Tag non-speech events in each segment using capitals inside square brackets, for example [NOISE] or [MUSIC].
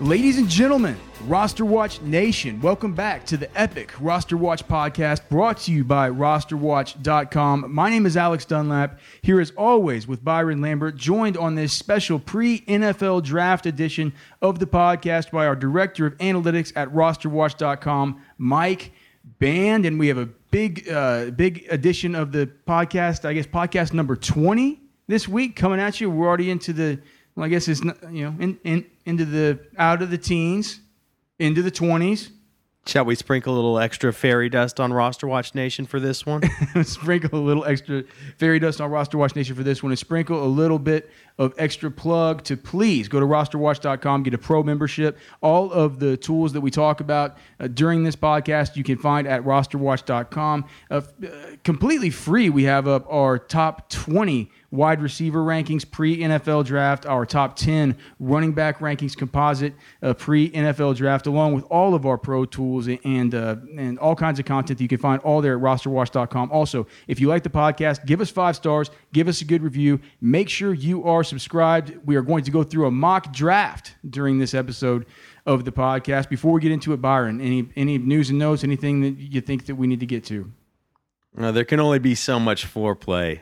Ladies and gentlemen, Roster Watch Nation, welcome back to the epic Roster Watch podcast brought to you by rosterwatch.com. My name is Alex Dunlap, here as always with Byron Lambert, joined on this special pre NFL draft edition of the podcast by our director of analytics at rosterwatch.com, Mike Band. And we have a big, uh, big edition of the podcast, I guess podcast number 20 this week coming at you. We're already into the well, I guess it's not, you know in, in into the out of the teens, into the twenties. Shall we sprinkle a little extra fairy dust on Roster Watch Nation for this one? [LAUGHS] sprinkle a little extra fairy dust on Roster Watch Nation for this one, and sprinkle a little bit of extra plug to please go to rosterwatch.com, get a pro membership. All of the tools that we talk about uh, during this podcast, you can find at rosterwatch.com. Uh, uh, completely free, we have up our top 20 wide receiver rankings pre NFL draft, our top 10 running back rankings composite uh, pre NFL draft, along with all of our pro tools and, uh, and all kinds of content that you can find all there at rosterwatch.com. Also, if you like the podcast, give us five stars, give us a good review. Make sure you are subscribed. We are going to go through a mock draft during this episode of the podcast. Before we get into it, Byron, any any news and notes, anything that you think that we need to get to? There can only be so much foreplay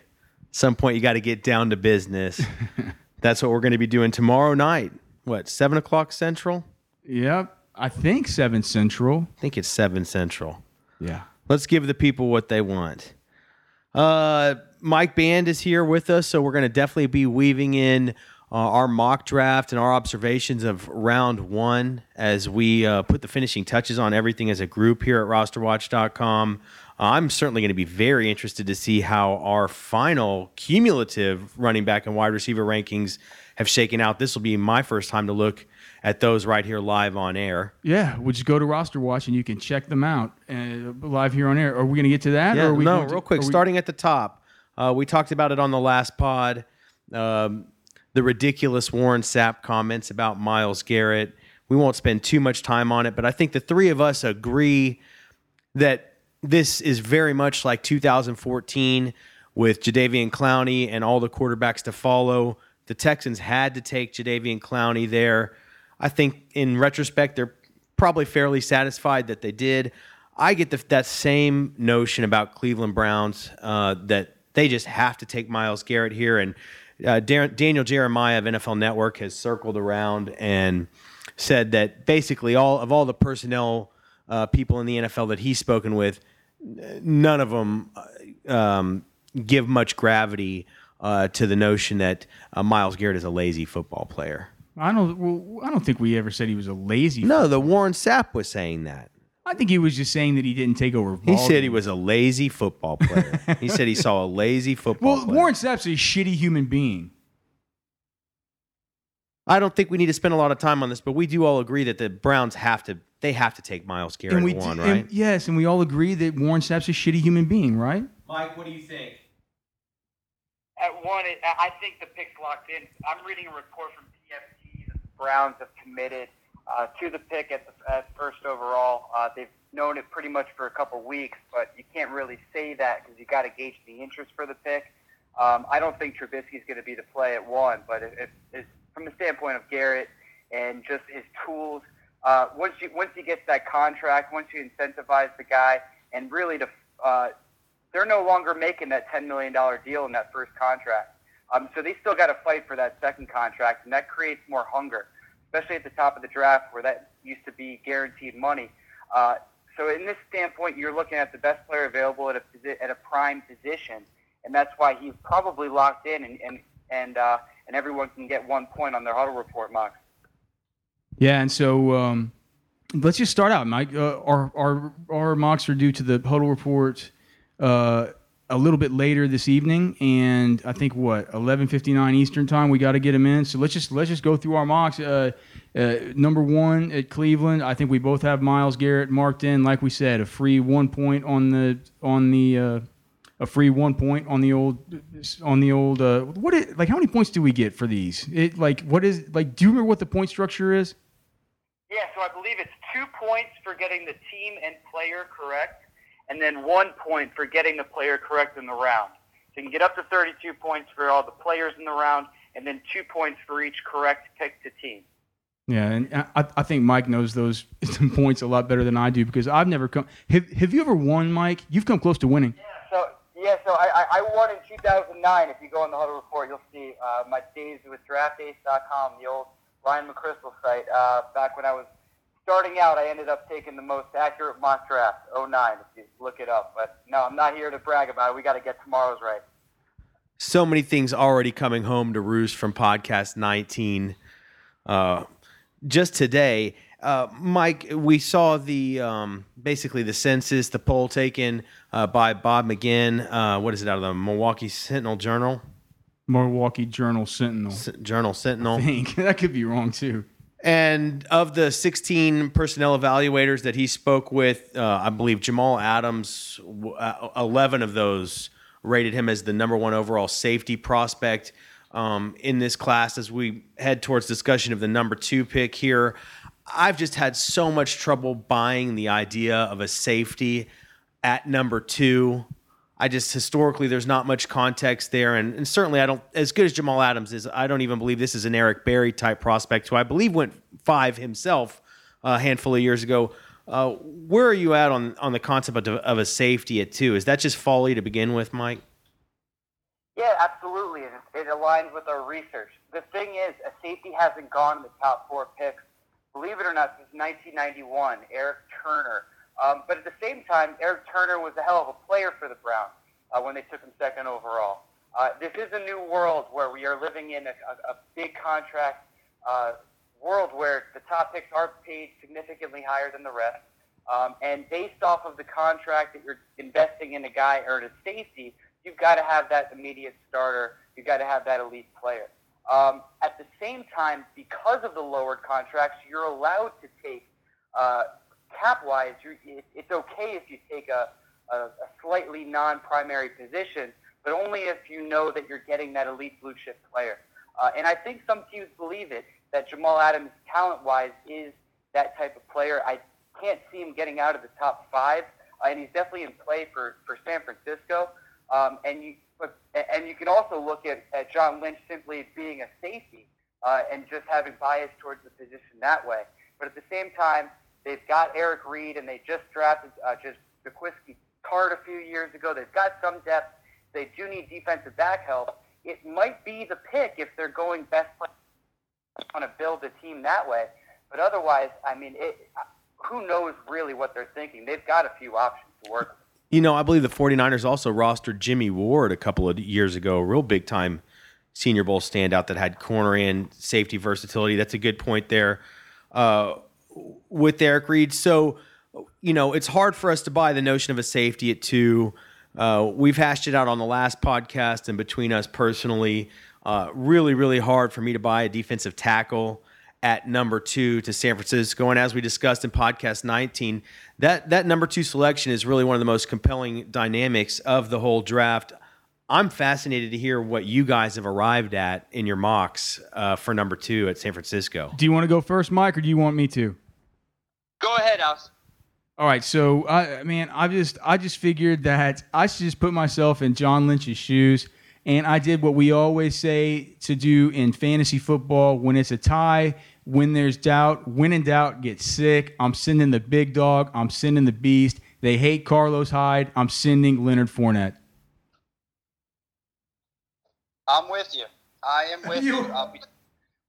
some point you got to get down to business. [LAUGHS] That's what we're going to be doing tomorrow night. What, seven o'clock central? Yep. I think seven central. I think it's seven central. Yeah. Let's give the people what they want. Uh, Mike Band is here with us, so we're going to definitely be weaving in uh, our mock draft and our observations of round one as we uh, put the finishing touches on everything as a group here at rosterwatch.com. I'm certainly going to be very interested to see how our final cumulative running back and wide receiver rankings have shaken out. This will be my first time to look at those right here live on air. Yeah, we'll just go to Roster Watch and you can check them out uh, live here on air. Are we going to get to that? Yeah, or are we no, real to, quick. Starting at the top, uh, we talked about it on the last pod. Um, the ridiculous Warren Sapp comments about Myles Garrett. We won't spend too much time on it, but I think the three of us agree that this is very much like 2014 with Jadeveon Clowney and all the quarterbacks to follow. The Texans had to take Jadeveon Clowney there. I think in retrospect, they're probably fairly satisfied that they did. I get the, that same notion about Cleveland Browns uh, that they just have to take Myles Garrett here. And uh, Daniel Jeremiah of NFL Network has circled around and said that basically all of all the personnel uh, people in the NFL that he's spoken with, none of them uh, um, give much gravity uh, to the notion that uh, Myles Garrett is a lazy football player. I don't. Well, I don't think we ever said he was a lazy. No, the Warren Sapp was saying that. I think he was just saying that he didn't take over. He said he was a lazy football player. he said he saw a lazy [LAUGHS] football. Well, player. Warren Sapp's a shitty human being. I don't think we need to spend a lot of time on this, but we do all agree that the Browns have to they have to take Myles Garrett and we one, d- right? and- yes, and we all agree that Warren Sapp's a shitty human being, right? Mike, what do you think? At one, it, I think the pick's locked in. I'm reading a report from PFT that the Browns have committed uh, to the pick at, the, at first overall. Uh, they've known it pretty much for a couple weeks, but you can't really say that because you got to gauge the interest for the pick. Um, I don't think Trubisky's going to be the play at one, but if, if, if, from the standpoint of Garrett and just his tools, uh, once you once he gets that contract, once you incentivize the guy, and really to uh, they're no longer making that $10 million deal in that first contract. Um, so they still got to fight for that second contract, and that creates more hunger, especially at the top of the draft where that used to be guaranteed money. Uh, so in this standpoint, you're looking at the best player available at a, at a prime position, and that's why he's probably locked in. And, and and uh, and everyone can get one point on their huddle report mocks. Yeah, and so um, let's just start out, Mike. Uh, our our our mocks are due to the huddle report uh, a little bit later this evening, and I think what eleven fifty nine Eastern time. We got to get them in. So let's just let's just go through our mocks. Uh, uh, number one at Cleveland, I think we both have Myles Garrett marked in. Like we said, a free one point on the on the uh, a free one point on the old on the old. Uh, what is, like how many points do we get for these? It like what is like? Do you remember what the point structure is? Yeah, so I believe it's two points for getting the team and player correct, and then one point for getting the player correct in the round. So you can get up to 32 points for all the players in the round, and then two points for each correct pick to team. Yeah, and I, I think Mike knows those [LAUGHS] points a lot better than I do because I've never come. Have, have you ever won, Mike? You've come close to winning. Yeah, yeah, so I, I won in 2009. If you go on the Huddle Report, you'll see uh, my days with DraftAce.com, the old Ryan McCrystal site. Uh, back when I was starting out, I ended up taking the most accurate mock draft, 09, if you look it up. But no, I'm not here to brag about it. We got to get tomorrow's right. So many things already coming home to roost from podcast 19. Uh, just today, uh, Mike, we saw the um, basically the census, the poll taken uh, by Bob McGinn. Uh, what is it out of the Milwaukee Sentinel Journal? Milwaukee Journal Sentinel. S- Journal Sentinel. I think [LAUGHS] that could be wrong too. And of the 16 personnel evaluators that he spoke with, uh, I believe Jamal Adams, uh, 11 of those rated him as the number one overall safety prospect um, in this class. As we head towards discussion of the number two pick here, I've just had so much trouble buying the idea of a safety at number two. I just historically there's not much context there, and, and, certainly I don't as good as Jamal Adams is. I don't even believe this is an Eric Berry type prospect who I believe went five himself a handful of years ago. Uh, where are you at on on the concept of, of, a safety at two? Is that just folly to begin with, Mike? Yeah, absolutely. It, it aligns with our research. The thing is, a safety hasn't gone in the top four picks, believe it or not, since 1991. Eric Turner um, but at the same time, Eric Turner was a hell of a player for the Browns uh, when they took him second overall. Uh, this is a new world where we are living in a, a, a big contract uh, world where the top picks are paid significantly higher than the rest. Um, and based off of the contract that you're investing in a guy or a safety, you've got to have that immediate starter. You've got to have that elite player. Um, at the same time, because of the lowered contracts, you're allowed to take uh, cap wise, it, it's okay if you take a, a, a slightly non primary position, but only if you know that you're getting that elite blue chip player. Uh, and I think some teams believe it that Jamal Adams, talent wise, is that type of player. I can't see him getting out of the top five, uh, and he's definitely in play for, for San Francisco. Um, and you but, and you can also look at, at John Lynch simply being a safety uh, and just having bias towards the position that way. But at the same time, They've got Eric Reid, and they just drafted uh, just Jaquiski Tartt a few years ago. They've got some depth. They do need defensive back help. It might be the pick if they're going best play want to build a team that way. But otherwise, I mean, it, who knows really what they're thinking? They've got a few options to work with. You know, I believe the 49ers also rostered Jimmy Ward a couple of years ago, real big time Senior Bowl standout that had corner and safety versatility. That's a good point there. Uh, with Eric Reid. So, you know, it's hard for us to buy the notion of a safety at two. Uh, we've hashed it out on the last podcast and between us personally. Uh, really, really hard for me to buy a defensive tackle at number two to San Francisco. And as we discussed in podcast 19, that, that number two selection is really one of the most compelling dynamics of the whole draft. I'm fascinated to hear what you guys have arrived at in your mocks uh, for number two at San Francisco. Do you want to go first, Mike, or do you want me to? Go ahead, Alex. All right, so I man, I just I just figured that I should just put myself in John Lynch's shoes, and I did what we always say to do in fantasy football when it's a tie. When there's doubt, when in doubt, get sick. I'm sending the big dog. I'm sending the beast. They hate Carlos Hyde. I'm sending Leonard Fournette. I'm with you. I am with you. Uh,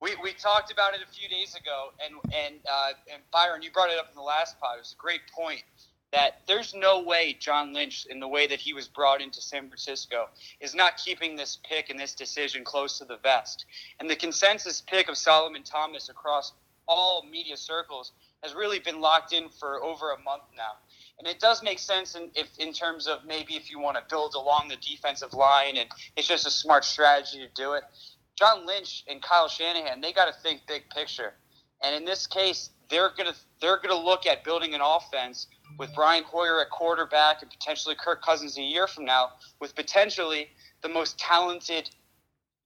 we, we talked about it a few days ago, and and uh, and Byron, you brought it up in the last pod. It was a great point. That there's no way John Lynch, in the way that he was brought into San Francisco, is not keeping this pick and this decision close to the vest. And the consensus pick of Solomon Thomas across all media circles has really been locked in for over a month now. And it does make sense in, if, in terms of maybe if you want to build along the defensive line and it's just a smart strategy to do it. John Lynch and Kyle Shanahan, they got to think big picture. And in this case, they're gonna they're gonna look at building an offense with Brian Hoyer at quarterback and potentially Kirk Cousins a year from now, with potentially the most talented,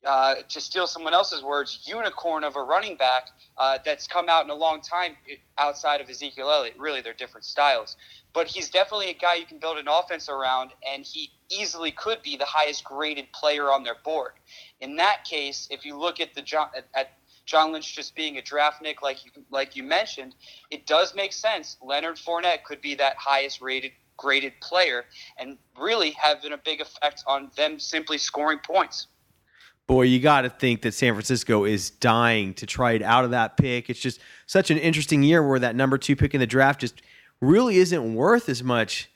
uh, to steal someone else's words, unicorn of a running back uh, that's come out in a long time outside of Ezekiel Elliott. Really, they're different styles, but he's definitely a guy you can build an offense around, and he easily could be the highest graded player on their board. In that case, if you look at the at, at John Lynch just being a draftnik, like you, like you mentioned, it does make sense. Leonard Fournette could be that highest rated graded player and really having a big effect on them simply scoring points. Boy, you got to think that San Francisco is dying to trade out of that pick. It's just such an interesting year where that number two pick in the draft just really isn't worth as much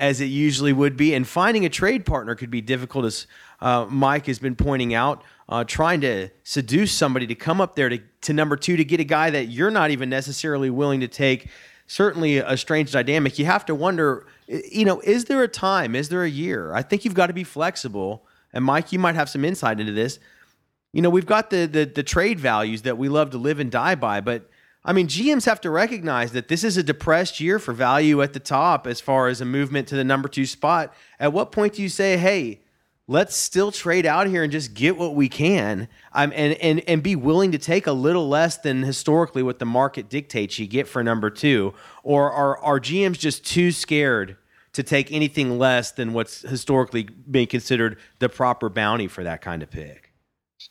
as it usually would be. And finding a trade partner could be difficult, as uh, Mike has been pointing out uh, trying to seduce somebody to come up there to, to number two to get a guy that you're not even necessarily willing to take. Certainly a strange dynamic. You have to wonder, you know, is there a time? Is there a year? I think you've got to be flexible. And Mike, you might have some insight into this. You know, we've got the the, the trade values that we love to live and die by, but I mean, GMs have to recognize that this is a depressed year for value at the top as far as a movement to the number two spot. At what point do you say, hey, let's still trade out here and just get what we can um, and, and, and be willing to take a little less than historically what the market dictates you get for number two? Or are, are GMs just too scared to take anything less than what's historically been considered the proper bounty for that kind of pick?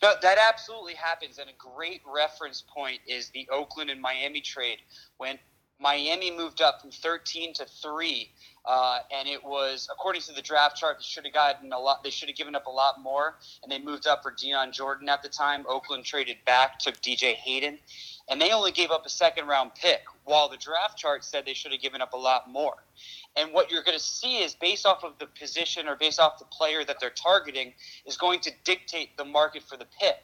No, that absolutely happens. And a great reference point is the Oakland and Miami trade when Miami moved up from 13 to 3 uh, and it was according to the draft chart. They should have gotten a lot. They should have given up a lot more, and they moved up for Dion Jordan at the time. Oakland traded back, took DJ Hayden, and they only gave up a second round pick, while the draft chart said they should have given up a lot more. And what you're going to see is based off of the position or based off the player that they're targeting is going to dictate the market for the pick.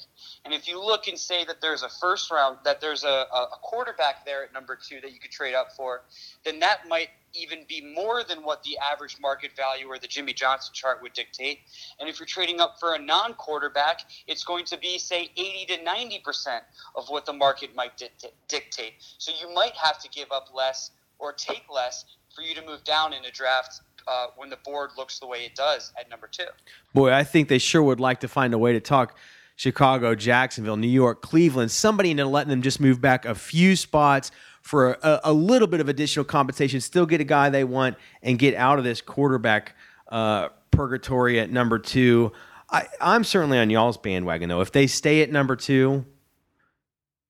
And if you look and say that there's a first round, that there's a, a quarterback there at number two that you could trade up for, then that might even be more than what the average market value or the Jimmy Johnson chart would dictate. And if you're trading up for a non quarterback, it's going to be, say, 80 to 90% of what the market might dictate. So you might have to give up less or take less for you to move down in a draft uh, when the board looks the way it does at number two. Boy, I think they sure would like to find a way to talk Chicago, Jacksonville, New York, Cleveland, somebody into letting them just move back a few spots for a, a, little bit of additional compensation, still get a guy they want, and get out of this quarterback uh, purgatory at number two. I, I'm certainly on y'all's bandwagon though. If they stay at number two,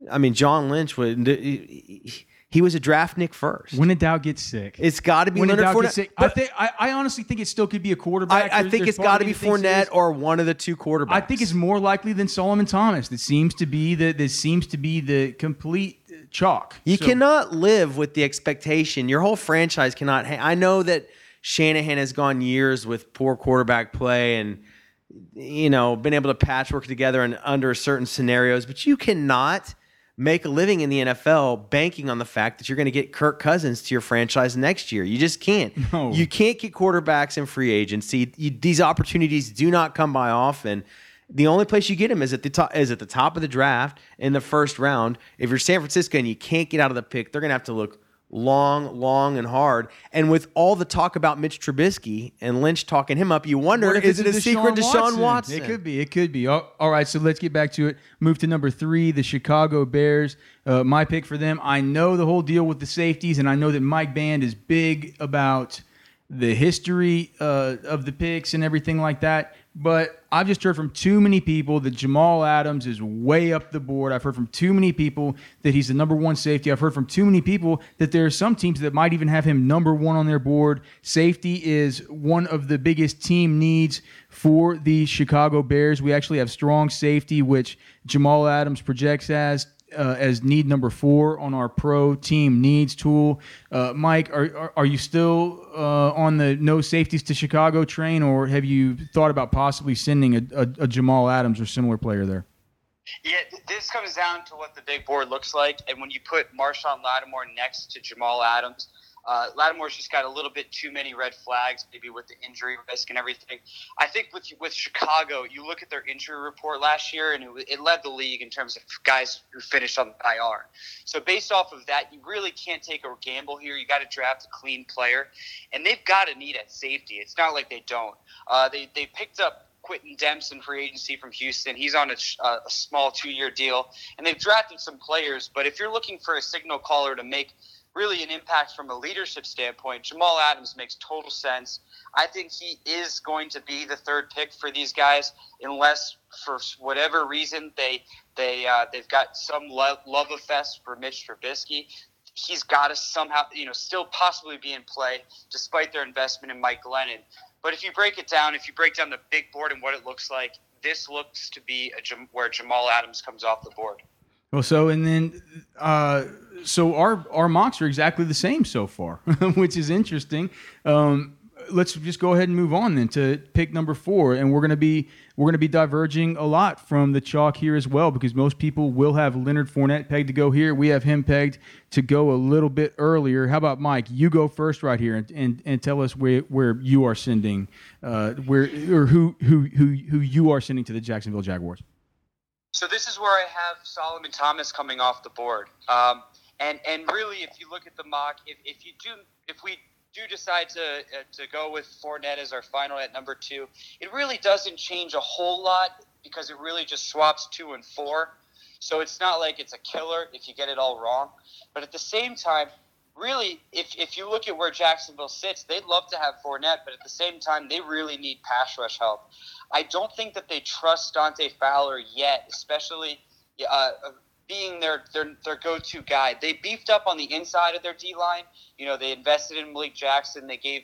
I mean, John Lynch would. He was a draftnik first. When a doubt gets sick, it's got to be when Leonard Fournette. Gets sick, I think. I, I, honestly think it still could be a quarterback. I, I think it's got to be Fournette or one of the two quarterbacks. I think it's more likely than Solomon Thomas. That seems to be the. That seems to be the complete chalk. You so. cannot live with the expectation. Your whole franchise cannot. I know that Shanahan has gone years with poor quarterback play and you know been able to patchwork together and under certain scenarios, but you cannot make a living in the NFL banking on the fact that you're going to get Kirk Cousins to your franchise next year. You just can't. No. You can't get quarterbacks in free agency. You, these opportunities do not come by often. The only place you get him is at the top is at the top of the draft in the first round. If you're San Francisco and you can't get out of the pick, they're gonna have to look long, long, and hard. And with all the talk about Mitch Trubisky and Lynch talking him up, you wonder is it a secret Deshaun Watson? Watson? It could be. It could be. all right, so let's get back to it. Move to number three, the Chicago Bears. Uh, my pick for them. I know the whole deal with the safeties, and I know that Mike Band is big about the history uh, of the picks and everything like that. But I've just heard from too many people that Jamal Adams is way up the board. I've heard from too many people that he's the number one safety. I've heard from too many people that there are some teams that might even have him number one on their board. Safety is one of the biggest team needs for the Chicago Bears. We actually have strong safety, which Jamal Adams projects as uh, as need number four on our pro team needs tool. Uh, Mike, are, are, are you still uh, on the no safeties to Chicago train, or have you thought about possibly sending a, a, a Jamal Adams or similar player there? Yeah, this comes down to what the big board looks like, and when you put Marshon Lattimore next to Jamal Adams, uh, Lattimore's just got a little bit too many red flags, maybe with the injury risk and everything. I think with with Chicago, you look at their injury report last year, and it, it led the league in terms of guys who finished on the IR. So based off of that, you really can't take a gamble here. You got to draft a clean player, and they've got a need at safety. It's not like they don't. Uh, they they picked up Quintin Dempson free agency from Houston. He's on a, a small two year deal, and they've drafted some players. But if you're looking for a signal caller to make really an impact from a leadership standpoint, Jamal Adams makes total sense. I think he is going to be the third pick for these guys, unless for whatever reason they they uh, they've got some love, love fest for Mitch Trubisky. He's got to somehow, you know, still possibly be in play despite their investment in Mike Glennon. But if you break it down, if you break down the big board and what it looks like, this looks to be a, where Jamal Adams comes off the board. Well, so and then, uh, so our our mocks are exactly the same so far, [LAUGHS] which is interesting. Um, let's just go ahead and move on then to pick number four, and we're gonna be we're gonna be diverging a lot from the chalk here as well because most people will have Leonard Fournette pegged to go here. We have him pegged to go a little bit earlier. How about Mike? You go first right here and and, and tell us where where you are sending uh, where or who who who who you are sending to the Jacksonville Jaguars. So this is where I have Solomon Thomas coming off the board. Um, and and really, if you look at the mock, if, if you do, if we do decide to uh, to go with Fournette as our final at number two, it really doesn't change a whole lot because it really just swaps two and four. So it's not like it's a killer if you get it all wrong. But at the same time, really, if, if you look at where Jacksonville sits, they'd love to have Fournette, but at the same time, they really need pass rush help. I don't think that they trust Dante Fowler yet, especially uh, being their, their their go-to guy. They beefed up on the inside of their D line. You know, they invested in Malik Jackson. They gave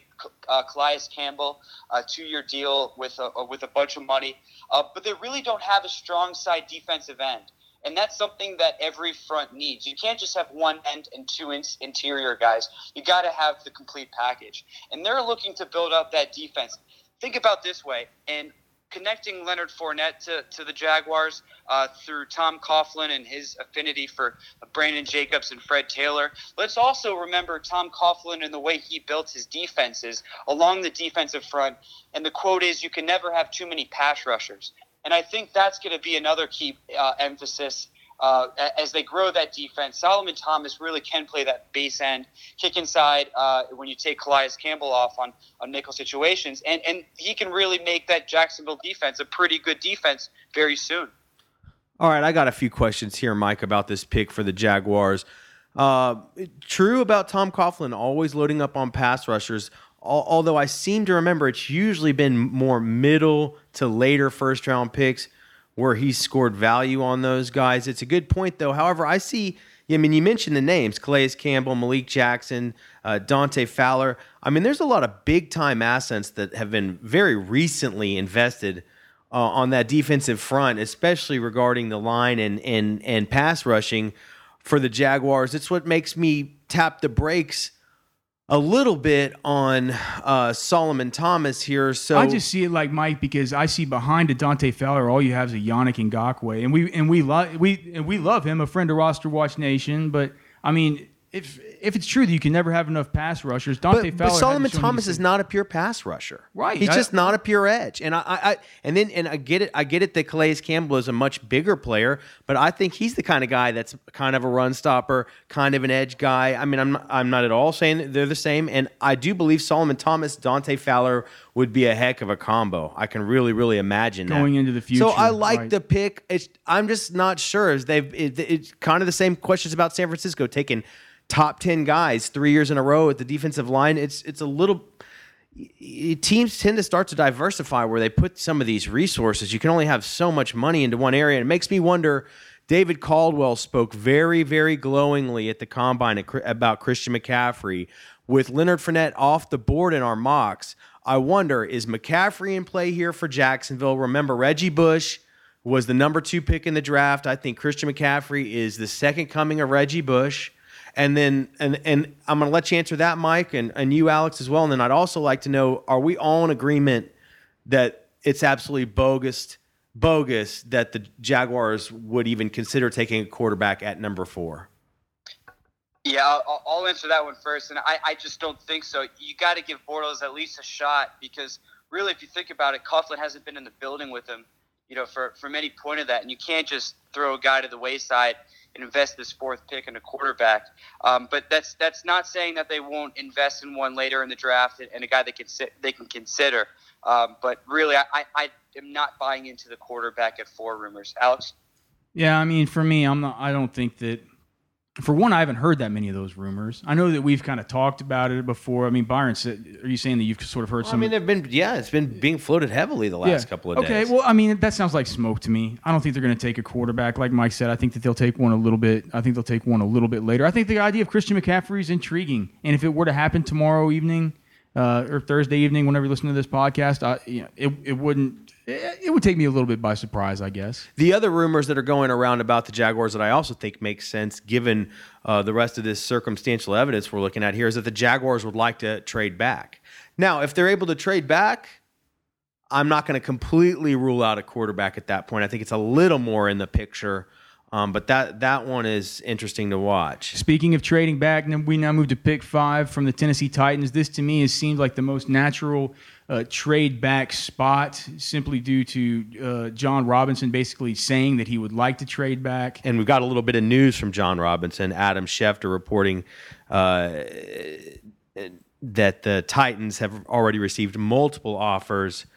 uh, Calais Campbell a two-year deal with a with a bunch of money. Uh, but they really don't have a strong side defensive end. And that's something that every front needs. You can't just have one end and two in- interior guys. You got to have the complete package. And they're looking to build up that defense. Think about this way, and connecting Leonard Fournette to, to the Jaguars uh, through Tom Coughlin and his affinity for Brandon Jacobs and Fred Taylor. Let's also remember Tom Coughlin and the way he built his defenses along the defensive front. And the quote is, "You can never have too many pass rushers." And I think that's going to be another key uh, emphasis uh, as they grow that defense. Solomon Thomas really can play that base end, kick inside uh, when you take Calais Campbell off on, on nickel situations. And, and he can really make that Jacksonville defense a pretty good defense very soon. All right, I got a few questions here, Mike, about this pick for the Jaguars. Uh, true about Tom Coughlin always loading up on pass rushers although I seem to remember it's usually been more middle to later first round picks where he's scored value on those guys. It's a good point, though. However, I see, I mean, you mentioned the names Calais Campbell, Malik Jackson, uh, Dante Fowler. I mean, there's a lot of big time assets that have been very recently invested. Uh, on that defensive front, especially regarding the line and and and pass rushing for the Jaguars, it's what makes me tap the brakes a little bit on uh, Solomon Thomas here. So I just see it like Mike because I see behind a Dante Fowler, all you have is a Yannick Ngakoue, and we and we love we and we love him, a friend of Roster Watch Nation. But I mean, if if it's true that you can never have enough pass rushers, Dante but, Fowler. But Solomon Thomas is not a pure pass rusher. Right. He's I, just not a pure edge. And I, I, and then and I get it. I get it that Calais Campbell is a much bigger player, but I think he's the kind of guy that's kind of a run stopper, kind of an edge guy. I mean, I'm not, I'm not at all saying they're the same, and I do believe Solomon Thomas, Dante Fowler would be a heck of a combo. I can really, really imagine going that. into the future. So I like right. the pick. It's, I'm just not sure. They've it, it's kind of the same questions about San Francisco taking top 10 guys three years in a row at the defensive line. It's, it's a little. Teams tend to start to diversify where they put some of these resources. You can only have so much money into one area. And it makes me wonder. David Caldwell spoke very, very glowingly at the combine about Christian McCaffrey. With Leonard Fournette off the board in our mocks, I wonder is McCaffrey in play here for Jacksonville? Remember Reggie Bush, was the number two pick in the draft. I think Christian McCaffrey is the second coming of Reggie Bush. And then, and and I'm going to let you answer that, Mike, and, and you, Alex, as well. And then I'd also like to know: Are we all in agreement that it's absolutely bogus, bogus that the Jaguars would even consider taking a quarterback at number four? Yeah, I'll, I'll answer that one first, and I, I just don't think so. You got to give Bortles at least a shot because really, if you think about it, Coughlin hasn't been in the building with him, you know, for from any point of that, and you can't just throw a guy to the wayside invest this fourth pick in a quarterback. Um, but that's that's not saying that they won't invest in one later in the draft and, and a guy they can they can consider. Um, but really, I, I am not buying into the quarterback at four rumors. Alex. Yeah, I mean, for me, I'm not. I don't think that for one, I haven't heard that many of those rumors. I know that we've kind of talked about it before. I mean, Byron said, are you saying that you've sort of heard well, some? I mean, they've been, yeah, it's been being floated heavily the last yeah. couple of okay, days. Okay, well, I mean, that sounds like smoke to me. I don't think they're going to take a quarterback. Like Mike said, I think that they'll take one a little bit. I think they'll take one a little bit later. I think the idea of Christian McCaffrey is intriguing. And if it were to happen tomorrow evening uh, or Thursday evening, whenever you listen to this podcast, I, you know, it, it wouldn't it would take me a little bit by surprise, I guess. The other rumors that are going around about the Jaguars that I also think make sense, given uh, the rest of this circumstantial evidence we're looking at here, is that the Jaguars would like to trade back. Now, if they're able to trade back, I'm not going to completely rule out a quarterback at that point. I think it's a little more in the picture. Um, but that that one is interesting to watch. Speaking of trading back, we now move to pick five from the Tennessee Titans. This to me has seemed like the most natural uh, trade back spot simply due to uh, Jon Robinson basically saying that he would like to trade back. And we've got a little bit of news from Jon Robinson. Adam Schefter reporting uh, that the Titans have already received multiple offers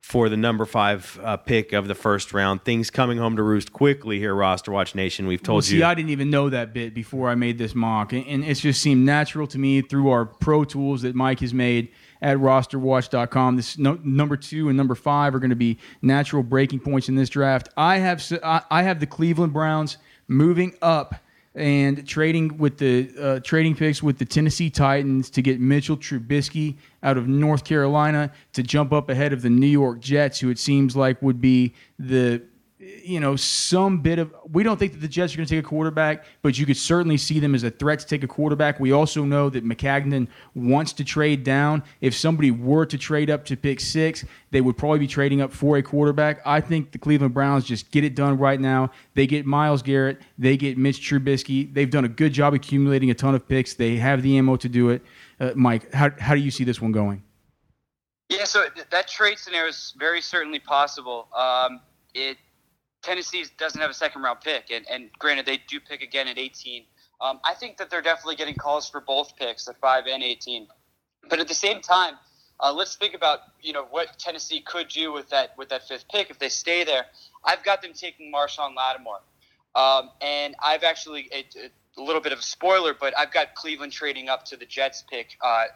for the number five uh, pick of the first round. Things coming home to roost quickly here, Roster Watch Nation. We've told well, see, you. I didn't even know that bit before I made this mock, and, and it just seemed natural to me through our pro tools that Mike has made at rosterwatch.com. This no, number two and number five are going to be natural breaking points in this draft. I have I have the Cleveland Browns moving up and trading with the uh, trading picks with the Tennessee Titans to get Mitchell Trubisky out of North Carolina to jump up ahead of the New York Jets, who it seems like would be the you know, some bit of. We don't think that the Jets are going to take a quarterback, but you could certainly see them as a threat to take a quarterback. We also know that Maccagnan wants to trade down. If somebody were to trade up to pick six, they would probably be trading up for a quarterback. I think the Cleveland Browns just get it done right now. They get Myles Garrett, they get Mitch Trubisky. They've done a good job accumulating a ton of picks. They have the ammo to do it. Uh, Mike, how, how do you see this one going? Yeah, so that trade scenario is very certainly possible. Um, it Tennessee doesn't have a second round pick, and, and granted, they do pick again at 18. Um, I think that they're definitely getting calls for both picks at 5 and 18. But at the same time, uh, let's think about you know what Tennessee could do with that with that fifth pick if they stay there. I've got them taking Marshon Lattimore, um, and I've actually a, a, little bit of a spoiler, but I've got Cleveland trading up to the Jets pick uh,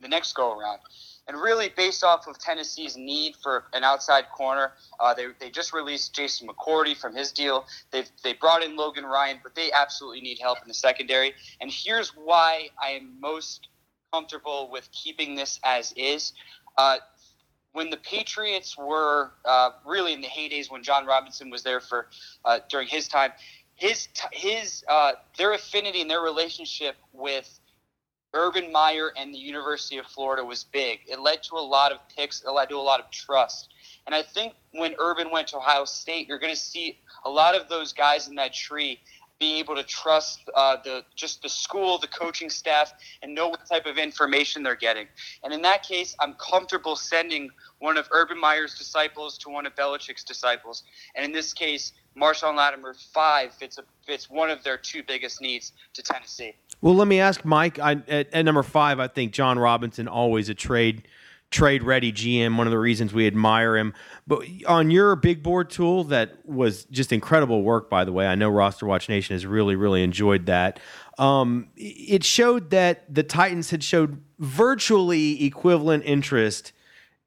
the next go around. And really, based off of Tennessee's need for an outside corner, uh, they, they just released Jason McCourty from his deal. They've they brought in Logan Ryan, but they absolutely need help in the secondary. And here's why I am most comfortable with keeping this as is. Uh, when the Patriots were uh, really in the heydays when Jon Robinson was there for uh, during his time, his his uh, their affinity and their relationship with Urban Meyer and the University of Florida was big. It led to a lot of picks. It led to a lot of trust. And I think when Urban went to Ohio State, you're going to see a lot of those guys in that tree be able to trust uh, the just the school, the coaching staff, and know what type of information they're getting. And in that case, I'm comfortable sending one of Urban Meyer's disciples to one of Belichick's disciples. And in this case, Marshon Lattimore five fits a, fits one of their two biggest needs to Tennessee. Well, let me ask Mike. I, at, at, number five, I think Jon Robinson always a trade trade ready GM. One of the reasons we admire him. But on your big board tool, that was just incredible work, by the way. I know Roster Watch Nation has really really enjoyed that. Um, it showed that the Titans had showed virtually equivalent interest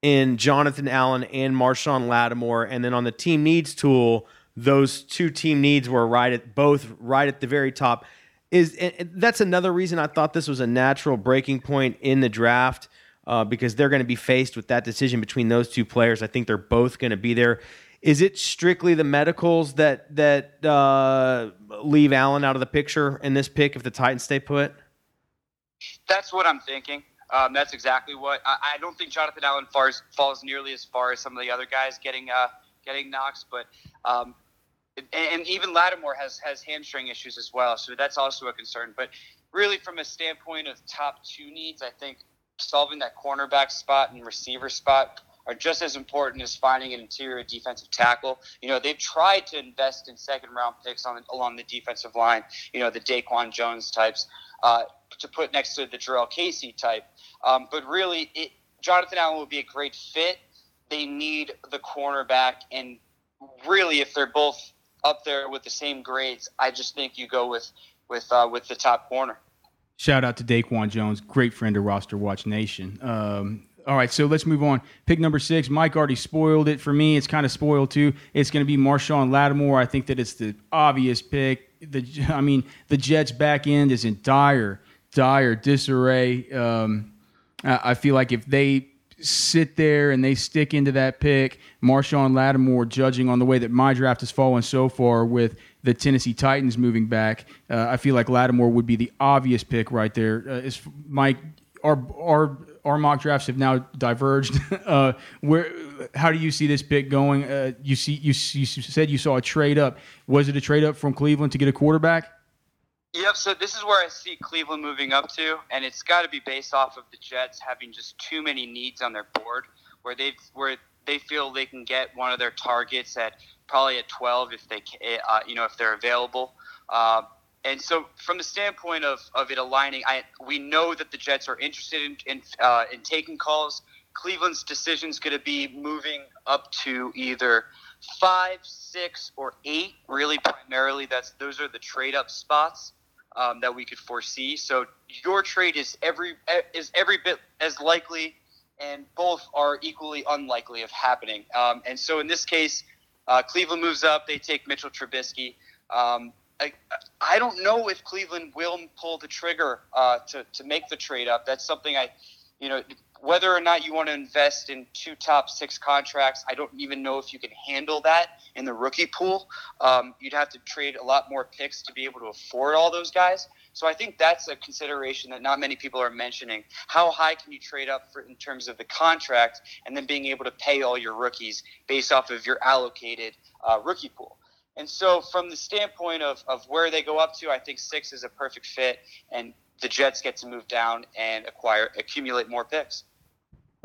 in Jonathan Allen and Marshon Lattimore, and then on the team needs tool, those two team needs were right at both right at the very top is that's another reason I thought this was a natural breaking point in the draft uh, because they're going to be faced with that decision between those two players. I think they're both going to be there. Is it strictly the medicals that that uh, leave Allen out of the picture in this pick if the Titans stay put? That's what I'm thinking. Um, that's exactly what I, I, don't think Jonathan Allen falls, falls nearly as far as some of the other guys getting uh, getting knocks, but um, and even Lattimore has has hamstring issues as well, so that's also a concern. But really, from a standpoint of top two needs, I think solving that cornerback spot and receiver spot are just as important as finding an interior defensive tackle. You know, they've tried to invest in second round picks on along the defensive line. You know, the Daquan Jones types uh, to put next to the Jurrell Casey type. Um, but really, it, Jonathan Allen would be a great fit. They need the cornerback, and really, if they're both up there with the same grades, I just think you go with with uh, with the top corner. Shout out to Daquan Jones, great friend of Roster Watch Nation. Um, all right, so let's move on. Pick number six. Mike already spoiled it for me. It's kind of spoiled too. It's going to be Marshon Lattimore. I think that it's the obvious pick. The [LAUGHS] I mean, the Jets' back end is in dire, dire disarray. Um, I feel like if they sit there and they stick into that pick, Marshon Lattimore, judging on the way that my draft has fallen so far with the Tennessee Titans moving back, uh, I feel like Lattimore would be the obvious pick right there. Uh, is Mike, our our our mock drafts have now diverged. [LAUGHS] uh, where, how do you see this pick going? Uh, you see, you, you said you saw a trade up. Was it a trade up from Cleveland to get a quarterback? Yep. So this is where I see Cleveland moving up to, and it's got to be based off of the Jets having just too many needs on their board, where they where they feel they can get one of their targets at probably at 12 if they uh, you know if they're available. Uh, and so, from the standpoint of, of it aligning, I, we know that the Jets are interested in in, uh, in taking calls. Cleveland's decision is going to be moving up to either five, six, or eight. Really, primarily, that's those are the trade up spots um, that we could foresee. So your trade is every is every bit as likely, and both are equally unlikely of happening. Um, and so in this case, uh, Cleveland moves up. They take Mitchell Trubisky. Um, I, I don't know if Cleveland will pull the trigger uh, to to make the trade up. That's something I, you know, whether or not you want to invest in two top six contracts, I don't even know if you can handle that in the rookie pool. Um, you'd have to trade a lot more picks to be able to afford all those guys. So I think that's a consideration that not many people are mentioning. How high can you trade up for, in terms of the contract and then being able to pay all your rookies based off of your allocated uh, rookie pool? And so, from the standpoint of, of where they go up to, I think six is a perfect fit, and the Jets get to move down and acquire, accumulate more picks.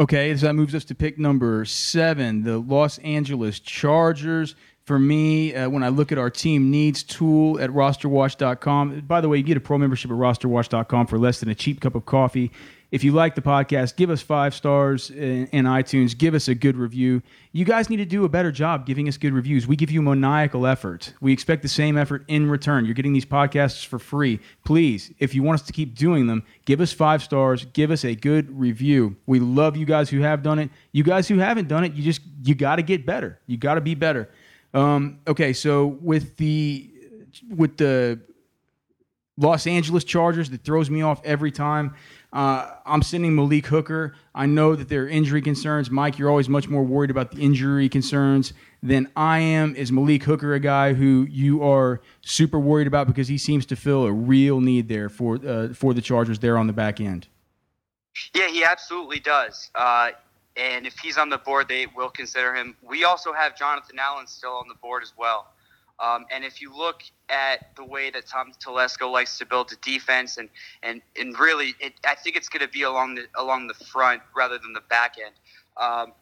Okay, so that moves us to pick number seven, the Los Angeles Chargers. For me, uh, when I look at our team needs tool at rosterwatch.com, by the way, you get a pro membership at rosterwatch.com for less than a cheap cup of coffee. If you like the podcast, give us five stars in, in, iTunes. Give us a good review. You guys need to do a better job giving us good reviews. We give you maniacal effort. We expect the same effort in return. You're getting these podcasts for free. Please, if you want us to keep doing them, give us five stars. Give us a good review. We love you guys who have done it. You guys who haven't done it, you just you got to get better. You got to be better. Um, okay, so with the with the Los Angeles Chargers, that throws me off every time. Uh, I'm sending Malik Hooker. I know that there are injury concerns. Mike, you're always much more worried about the injury concerns than I am. Is Malik Hooker a guy who you are super worried about because he seems to fill a real need there for uh, for the Chargers there on the back end? Yeah, he absolutely does. Uh, and if he's on the board, they will consider him. We also have Jonathan Allen still on the board as well. Um, and if you look at the way that Tom Telesco likes to build a defense, and and and really, it, I think it's going to be along the along the front rather than the back end. Um,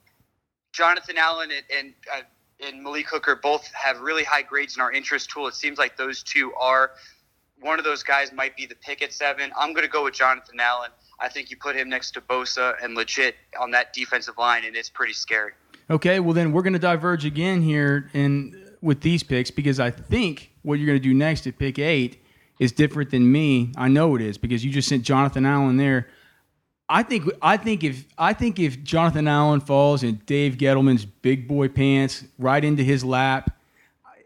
Jonathan Allen and and, uh, and Malik Hooker both have really high grades in our interest tool. It seems like those two are one of those guys might be the pick at seven. I'm going to go with Jonathan Allen. I think you put him next to Bosa and legit on that defensive line, and it's pretty scary. Okay, well then we're going to diverge again here in with these picks because I think what you're going to do next at pick eight is different than me. I know it is because you just sent Jonathan Allen there. I think I think if I think if Jonathan Allen falls in Dave Gettleman's big boy pants right into his lap,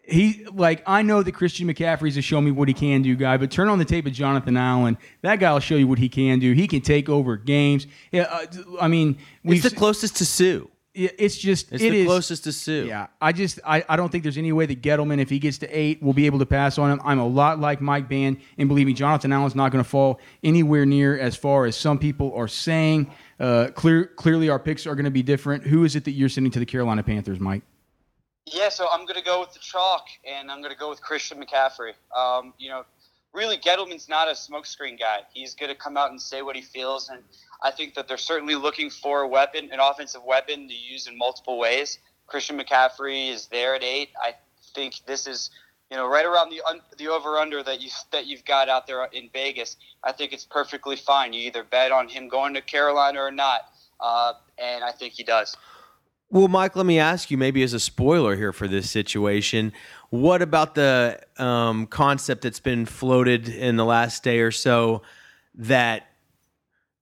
he like I know that Christian McCaffrey's a show me what he can do guy, but turn on the tape of Jonathan Allen. That guy will show you what he can do. He can take over games. Yeah, uh, I mean, it's the closest to Suh. It's just It's it the is- closest to Suh. Yeah, I just I, I don't think there's any way that Gettleman, if he gets to eight, will be able to pass on him. I'm a lot like Mike Band, and believe me, Jonathan Allen's not going to fall anywhere near as far as some people are saying. Uh, clear, clearly, our picks are going to be different. Who is it that you're sending to the Carolina Panthers, Mike? Yeah, so I'm going to go with the chalk, and I'm going to go with Christian McCaffrey. Um, you know, really, Gettleman's not a smokescreen guy. He's going to come out and say what he feels, and I think that they're certainly looking for a weapon, an offensive weapon to use in multiple ways. Christian McCaffrey is there at eight. I think this is, you know, right around the the over under that you that you've got out there in Vegas. I think it's perfectly fine. You either bet on him going to Carolina or not, uh, and I think he does. Well, Mike, let me ask you, maybe as a spoiler here for this situation, what about the um, concept that's been floated in the last day or so that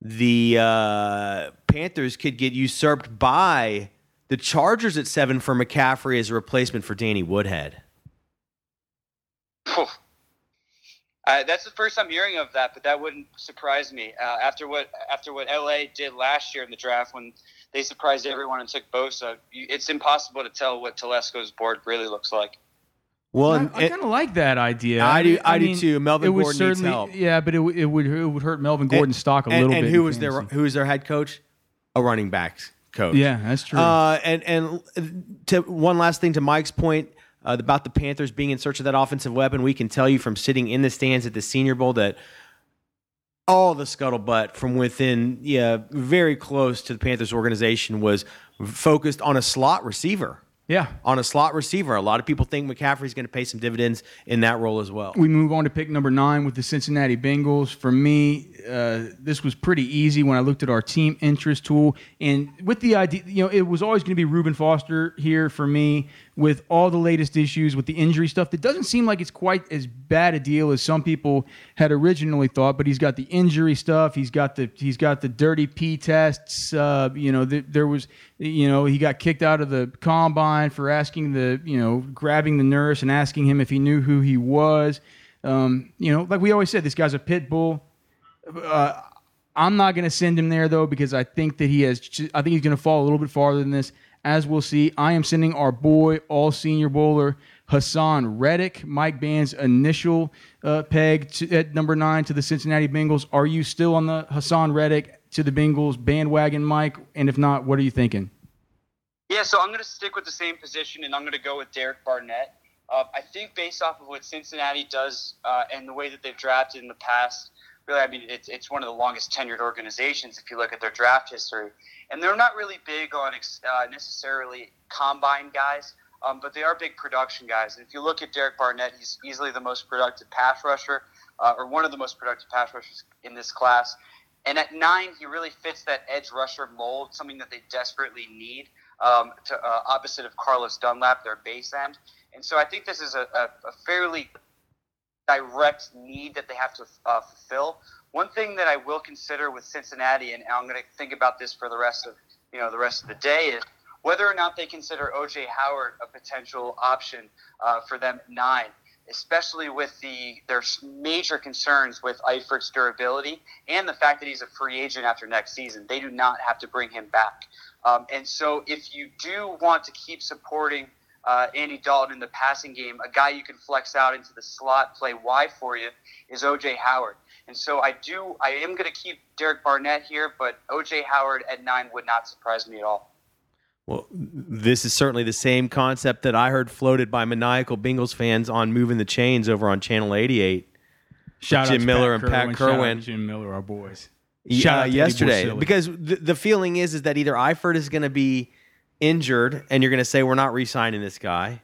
the uh, Panthers could get usurped by the Chargers at seven for McCaffrey as a replacement for Danny Woodhead? Uh, that's the first I'm hearing of that, but that wouldn't surprise me. Uh, after what after what LA did last year in the draft, when they surprised everyone and took Bosa, it's impossible to tell what Telesco's board really looks like. Well, I, and- I kind of like that idea. I do- I do mean, too. Melvin it would Gordon needs certainly- help. Yeah, but it, would- it would it would hurt Melvin Gordon's stock a and, little and bit. who in was their who was their head coach? A running backs coach. Yeah, that's true. Uh, and and to one last thing to Mike's point uh, about the Panthers being in search of that offensive weapon, we can tell you from sitting in the stands at the Senior Bowl that all the scuttlebutt from within, yeah, very close to the Panthers organization was focused on a slot receiver. Yeah. On a slot receiver, a lot of people think McCaffrey's going to pay some dividends in that role as well. We move on to pick number nine with the Cincinnati Bengals. For me, uh, this was pretty easy when I looked at our team interest tool. And with the idea, you know, it was always going to be Reuben Foster here for me with all the latest issues with the injury stuff. That doesn't seem like it's quite as bad a deal as some people had originally thought. But he's got the injury stuff. He's got the he's got the dirty P tests. Uh, you know, th- there was, you know, he got kicked out of the combine for asking the, you know, grabbing the nurse and asking him if he knew who he was. Um, you know, like we always said, this guy's a pit bull. Uh, I'm not going to send him there though because I think that he has. I think he's going to fall a little bit farther than this. As we'll see, I am sending our boy, all Senior Bowler Haason Reddick, Mike Band's initial uh, peg to, at number nine to the Cincinnati Bengals. Are you still on the Haason Reddick to the Bengals bandwagon, Mike? And if not, what are you thinking? Yeah, so I'm going to stick with the same position, and I'm going to go with Derek Barnett. Uh, I think based off of what Cincinnati does uh, and the way that they've drafted in the past, really, I mean, it's, it's one of the longest tenured organizations if you look at their draft history. And they're not really big on uh, necessarily combine guys, um, but they are big production guys. And if you look at Derek Barnett, he's easily the most productive pass rusher, uh, or one of the most productive pass rushers in this class. And at nine, he really fits that edge rusher mold, something that they desperately need, um, to uh, opposite of Carlos Dunlap, their base end. And so I think this is a, a, a fairly direct need that they have to uh, fulfill. One thing that I will consider with Cincinnati, and I'm going to think about this for the rest of you know the rest of the day, is whether or not they consider OJ Howard a potential option uh, for them at nine, especially with the their major concerns with Eifert's durability and the fact that he's a free agent after next season. They do not have to bring him back. Um, and so, if you do want to keep supporting uh, Andy Dalton in the passing game, a guy you can flex out into the slot, play wide for you, is OJ Howard. And so, I do, I am going to keep Derek Barnett here, but OJ Howard at nine would not surprise me at all. Well, this is certainly the same concept that I heard floated by maniacal Bengals fans on Moving the Chains over on Channel 88. Shout Jim out to Miller Pat and Pat Kirwan. Shout out Jim Miller, our boys. Shout uh, out to yesterday because the, the feeling is is that either Eifert is going to be injured and you're going to say we're not re-signing this guy,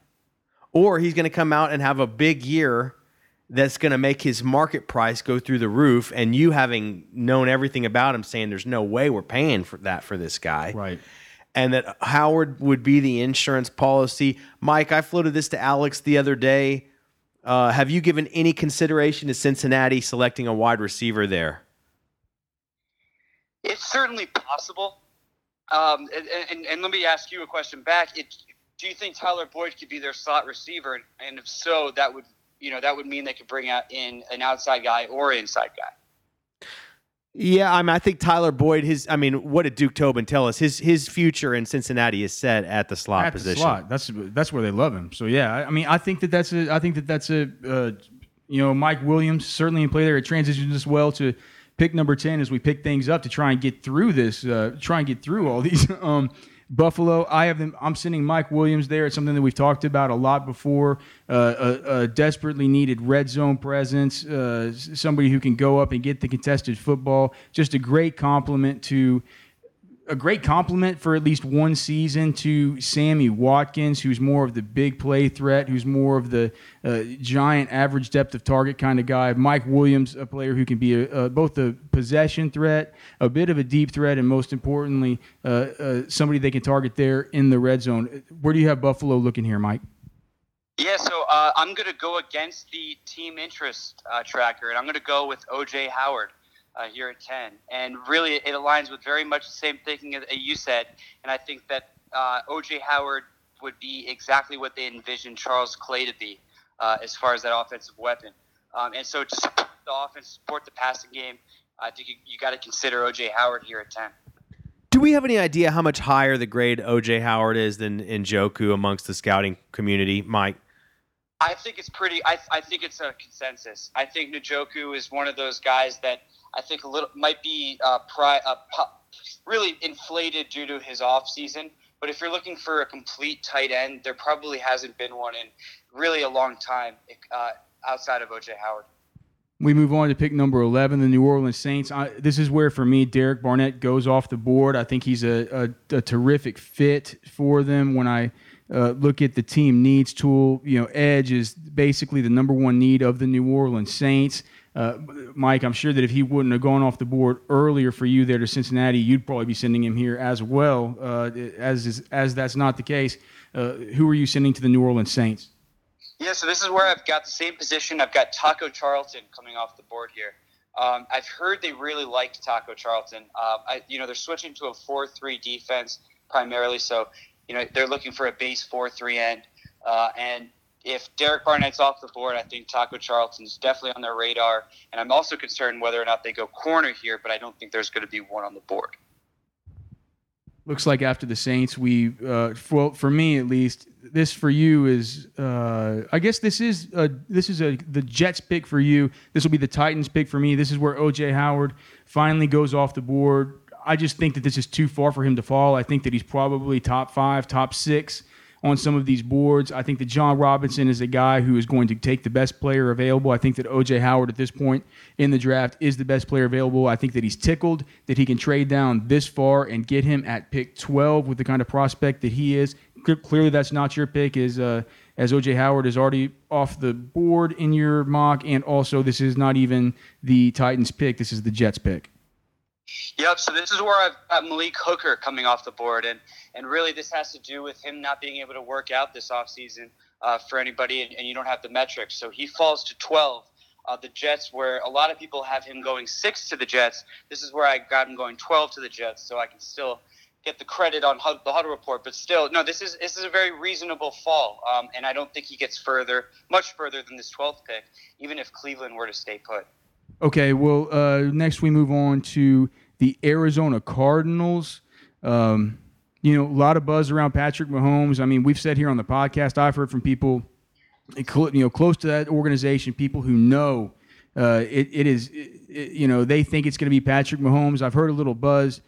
or he's going to come out and have a big year that's going to make his market price go through the roof, and you having known everything about him, saying there's no way we're paying for that for this guy, Right. and that Howard would be the insurance policy. Mike, I floated this to Alex the other day. Uh, have you given any consideration to Cincinnati selecting a wide receiver there? It's certainly possible. Um, and, and, and let me ask you a question back. It, do you think Tyler Boyd could be their slot receiver? And if so, that would you know that would mean they could bring out in an outside guy or an inside guy. Yeah, I mean, I think Tyler Boyd. His, I mean, what did Duke Tobin tell us? His his future in Cincinnati is set at the slot at position. the slot. That's that's where they love him. So yeah, I, I mean, I think that that's a. I think that that's a. Uh, you know, Mike Williams certainly in play there. It transitions as well to pick number ten as we pick things up to try and get through this. Uh, try and get through all [LAUGHS] these. Um, Buffalo, I have them. I'm sending Mike Williams there. It's something that we've talked about a lot before. Uh, a, a, desperately needed red zone presence, uh, somebody who can go up and get the contested football. Just a great compliment to a great compliment for at least one season to Sammy Watkins, who's more of the big play threat, who's more of the uh, giant average depth of target kind of guy. Mike Williams, a player who can be a, both a possession threat, a bit of a deep threat, and most importantly, uh, uh, somebody they can target there in the red zone. Where do you have Buffalo looking here, Mike? Yeah, so uh, I'm going to go against the team interest uh, tracker, and I'm going to go with OJ Howard uh, here at 10. And really, it aligns with very much the same thinking that you said. And I think that uh, O.J. Howard would be exactly what they envisioned Charles Clay to be uh, as far as that offensive weapon. Um, and so to support the offense, support the passing game, I think you, you got to consider O.J. Howard here at 10. Do we have any idea how much higher the grade OJ Howard is than Njoku amongst the scouting community, Mike? I think it's pretty. I, I think it's a consensus. I think Njoku is one of those guys that I think a little might be uh, pri- uh, really inflated due to his off season. But if you're looking for a complete tight end, there probably hasn't been one in really a long time uh, outside of OJ Howard. We move on to pick number 11, the New Orleans Saints. I, this is where, for me, Derek Barnett goes off the board. I think he's a, a, a terrific fit for them. When I uh, look at the team needs tool, you know, edge is basically the number one need of the New Orleans Saints. Uh, Mike, I'm sure that if he wouldn't have gone off the board earlier for you there to Cincinnati, you'd probably be sending him here as well. Uh, as is, as that's not the case, uh, who are you sending to the New Orleans Saints? Yeah, so this is where I've got the same position. I've got Taco Charlton coming off the board here. Um, I've heard they really liked Taco Charlton. Uh, I, you know, they're switching to a four-three defense primarily, so you know they're looking for a base four-three end. Uh, and if Derek Barnett's off the board, I think Taco Charlton's definitely on their radar. And I'm also concerned whether or not they go corner here, but I don't think there's going to be one on the board. Looks like after the Saints, we, uh, for, for me at least, this for you is, uh, I guess this is a, this is a the Jets pick for you. This will be the Titans pick for me. This is where OJ Howard finally goes off the board. I just think that this is too far for him to fall. I think that he's probably top five, top six on some of these boards. I think that Jon Robinson is a guy who is going to take the best player available. I think that OJ Howard at this point in the draft is the best player available. I think that he's tickled that he can trade down this far and get him at pick 12 with the kind of prospect that he is. Clearly, that's not your pick. Is uh, as OJ Howard is already off the board in your mock, and also this is not even the Titans pick. This is the Jets pick. Yep. So this is where I've got Malik Hooker coming off the board, and and really this has to do with him not being able to work out this offseason uh, for anybody, and, and, you don't have the metrics. So he falls to 12. Uh, the Jets, where a lot of people have him going six to the Jets, this is where I got him going 12 to the Jets, so I can still get the credit on the huddle report. But still, no, this is this is a very reasonable fall, um, and I don't think he gets further, much further than this 12th pick, even if Cleveland were to stay put. Okay, well, uh, next we move on to the Arizona Cardinals. Um, you know, a lot of buzz around Patrick Mahomes. I mean, we've said here on the podcast, I've heard from people, you know, close to that organization, people who know uh, it, it is, it, you know, they think it's going to be Patrick Mahomes. I've heard a little buzz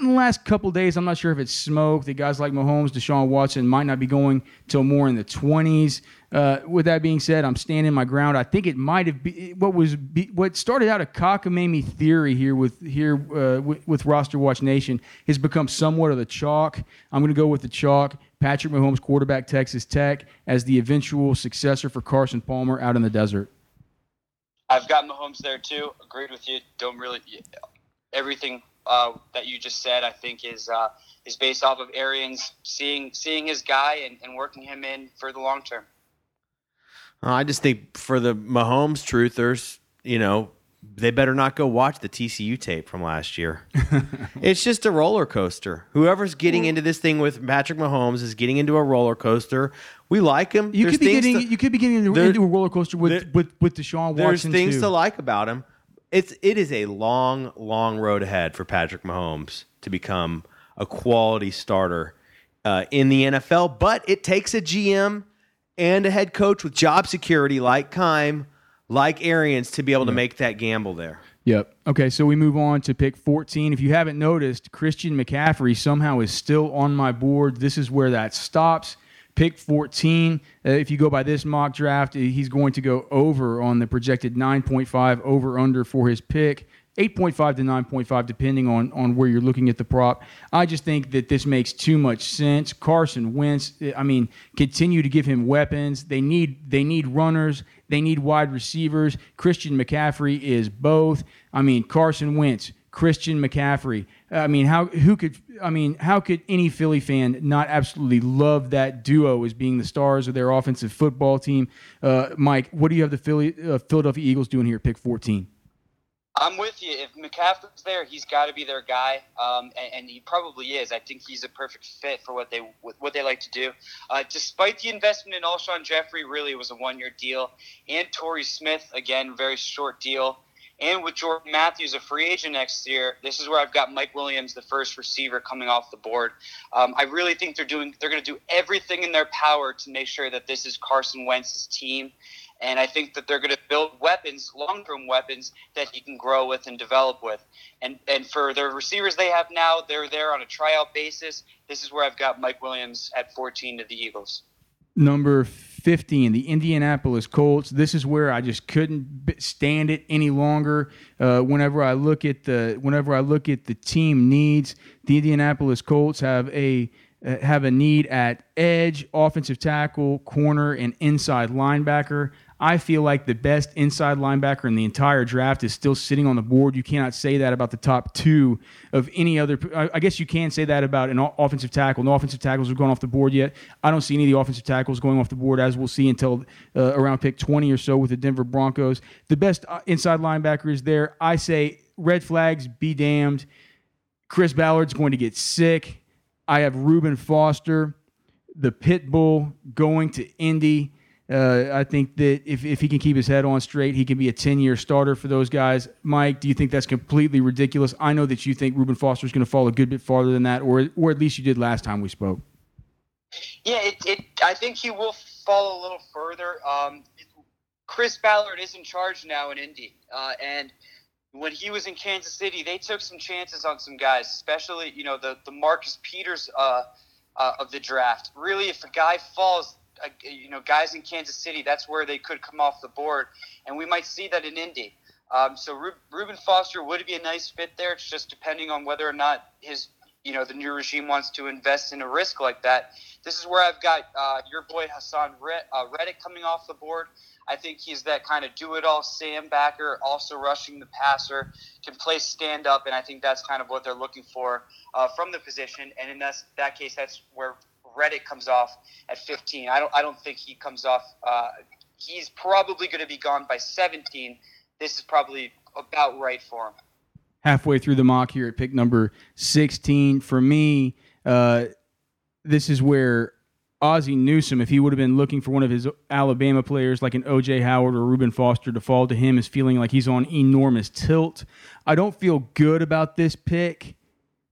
in the last couple days, I'm not sure if it's smoke. The guys like Mahomes, Deshaun Watson might not be going till more in the 20s. Uh, with that being said, I'm standing my ground. I think it might have been what was be, what started out a cockamamie theory here with here uh, with, with, Roster Watch Nation has become somewhat of the chalk. I'm going to go with the chalk. Patrick Mahomes, quarterback, Texas Tech, as the eventual successor for Carson Palmer out in the desert. I've got Mahomes there too. Agreed with you. Don't really everything uh, that you just said, I think is uh, is based off of Arians seeing seeing his guy and, and working him in for the long term. Uh, I just think for the Mahomes truthers, you know, they better not go watch the TCU tape from last year. [LAUGHS] it's just a roller coaster. Whoever's getting into this thing with Patrick Mahomes is getting into a roller coaster. We like him. You could be getting to, you could be getting into, there, into a roller coaster with, there, with with Deshaun Watson. There's things too. to like about him. It's it is a long, long road ahead for Patrick Mahomes to become a quality starter uh, in the NFL. But it takes a GM and a head coach with job security like Keim, like Arians, to be able to make that gamble there. Yep. Okay, so we move on to pick 14. If you haven't noticed, Christian McCaffrey somehow is still on my board. This is where that stops. Pick 14. Uh, if you go by this mock draft, uh, he's going to go over on the projected 9.5 over under for his pick. 8.5 to 9.5, depending on, on where you're looking at the prop. I just think that this makes too much sense. Carson Wentz, I mean, continue to give him weapons. They need they need runners. They need wide receivers. Christian McCaffrey is both. I mean, Carson Wentz, Christian McCaffrey. I mean, how who could I mean, how could any Philly fan not absolutely love that duo as being the stars of their offensive football team? Uh, Mike, what do you have the Philly uh, Philadelphia Eagles doing here? Pick 14. I'm with you. If McCaffrey's there, he's got to be their guy, um, and, and, he probably is. I think he's a perfect fit for what they what they like to do. Uh, despite the investment in Alshon Jeffery, really was a one year deal, and Torrey Smith again, very short deal. And with Jordan Matthews, a free agent next year, this is where I've got Mike Williams, the first receiver, coming off the board. Um, I really think they're doing they're going to do everything in their power to make sure that this is Carson Wentz's team and I think that they're going to build weapons, long term weapons that he can grow with and develop with. And and for the receivers they have now, they're there on a tryout basis. This is where I've got Mike Williams at 14 to the Eagles. Number 15, the Indianapolis Colts. This is where I just couldn't stand it any longer. Uh, whenever I look at the whenever I look at the team needs, the Indianapolis Colts have a uh, have a need at edge, offensive tackle, corner, and inside linebacker. I feel like the best inside linebacker in the entire draft is still sitting on the board. You cannot say that about the top two of any other. I guess you can say that about an offensive tackle. No offensive tackles have gone off the board yet. I don't see any of the offensive tackles going off the board, as we'll see until uh, around pick 20 or so with the Denver Broncos. The best uh, inside linebacker is there. I say red flags be damned. Chris Ballard's going to get sick. I have Reuben Foster, the pit bull, going to Indy. Uh, I think that if, if he can keep his head on straight, he can be a 10 year starter for those guys. Mike, do you think that's completely ridiculous? I know that you think Reuben Foster is going to fall a good bit farther than that, or, or at least you did last time we spoke. Yeah, it, it, I think he will fall a little further. Um, Chris Ballard is in charge now in Indy. Uh, and when he was in Kansas City, they took some chances on some guys, especially, you know, the, the Marcus Peters uh, uh of the draft. Really, if a guy falls, you know, guys in Kansas City, that's where they could come off the board, and we might see that in Indy. Um, so Reuben Foster would be a nice fit there. It's just depending on whether or not his, you know, the new regime wants to invest in a risk like that. This is where I've got uh, your boy Haason uh, Reddick coming off the board. I think he's that kind of do-it-all Sam backer, also rushing the passer, can play stand-up, and I think that's kind of what they're looking for uh, from the position. And in that, that case, that's where Reddick comes off at 15. I don't I don't think he comes off. Uh, he's probably going to be gone by 17. This is probably about right for him. Halfway through the mock here at pick number 16 for me. Uh, this is where Ozzie Newsome, if he would have been looking for one of his Alabama players like an OJ Howard or Reuben Foster to fall to him, is feeling like he's on enormous tilt. I don't feel good about this pick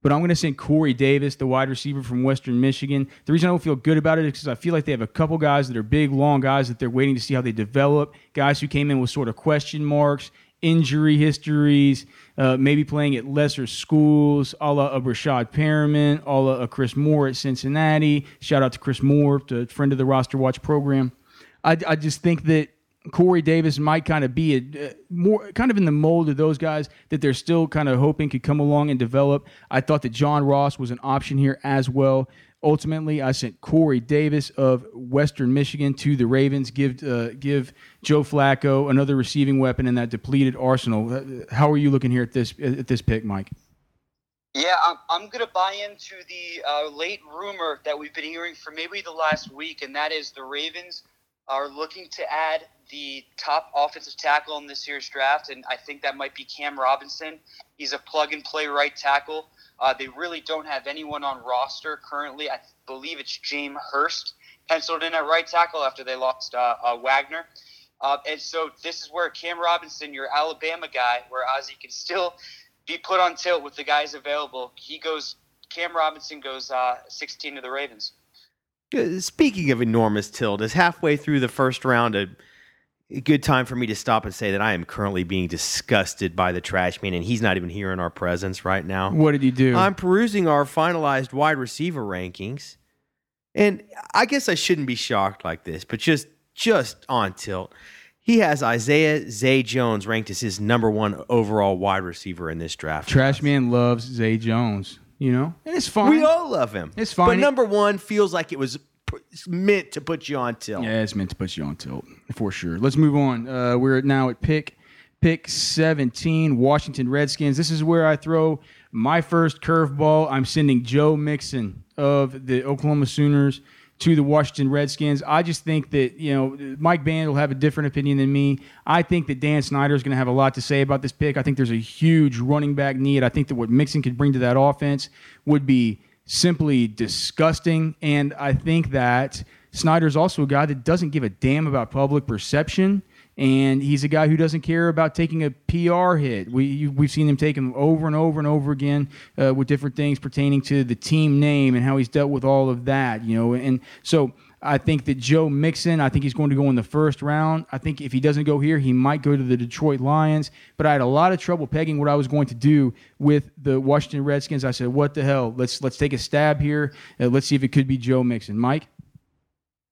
but I'm going to send Corey Davis, the wide receiver from Western Michigan. The reason I don't feel good about it is because I feel like they have a couple guys that are big, long guys that they're waiting to see how they develop. Guys who came in with sort of question marks, injury histories, uh, maybe playing at lesser schools, a la a Breshad Perriman, a la a Chris Moore at Cincinnati. Shout out to Chris Moore, a friend of the Roster Watch program. I, I just think that Corey Davis might kind of be a, uh, more kind of in the mold of those guys that they're still kind of hoping could come along and develop. I thought that John Ross was an option here as well. Ultimately, I sent Corey Davis of Western Michigan to the Ravens. Give uh, give Joe Flacco another receiving weapon in that depleted arsenal. Uh, how are you looking here at this at this pick, Mike? Yeah, I'm, I'm going to buy into the uh, late rumor that we've been hearing for maybe the last week, and that is the Ravens are looking to add the top offensive tackle in this year's draft, and I think that might be Cam Robinson. He's a plug and play right tackle. Uh, they really don't have anyone on roster currently. I believe it's James Hurst penciled in at right tackle after they lost uh, uh, Wagner. Uh, and so this is where Cam Robinson, your Alabama guy, where Ozzie can still be put on tilt with the guys available. He goes. Cam Robinson goes uh, 16 to the Ravens. Uh, Speaking of enormous tilt, is halfway through the first round a, a good time for me to stop and say that I am currently being disgusted by the trash man, and he's not even here in our presence right now. What did he do? I'm perusing our finalized wide receiver rankings, and I guess I shouldn't be shocked like this, but just just on tilt. He has Isaiah Zay Jones ranked as his number one overall wide receiver in this draft. Trash man loves Zay Jones. You know, and it's fine. We all love him. It's fine. But number one feels like it was p- meant to put you on tilt. Yeah, it's meant to put you on tilt for sure. Let's move on. Uh, we're now at pick pick 17, Washington Redskins. This is where I throw my first curveball. I'm sending Joe Mixon of the Oklahoma Sooners to the Washington Redskins. I just think that, you know, Mike Band will have a different opinion than me. I think that Dan Snyder is going to have a lot to say about this pick. I think there's a huge running back need. I think that what Mixon could bring to that offense would be simply disgusting. And I think that Snyder's also a guy that doesn't give a damn about public perception. And he's a guy who doesn't care about taking a PR hit. We we've seen him take them over and over and over again uh, with different things pertaining to the team name and how he's dealt with all of that. You know, and so I think that Joe Mixon, I think he's going to go in the first round. I think if he doesn't go here, he might go to the Detroit Lions. But I had a lot of trouble pegging what I was going to do with the Washington Redskins. I said, "What the hell? Let's let's take a stab here. Uh, let's see if it could be Joe Mixon." Mike,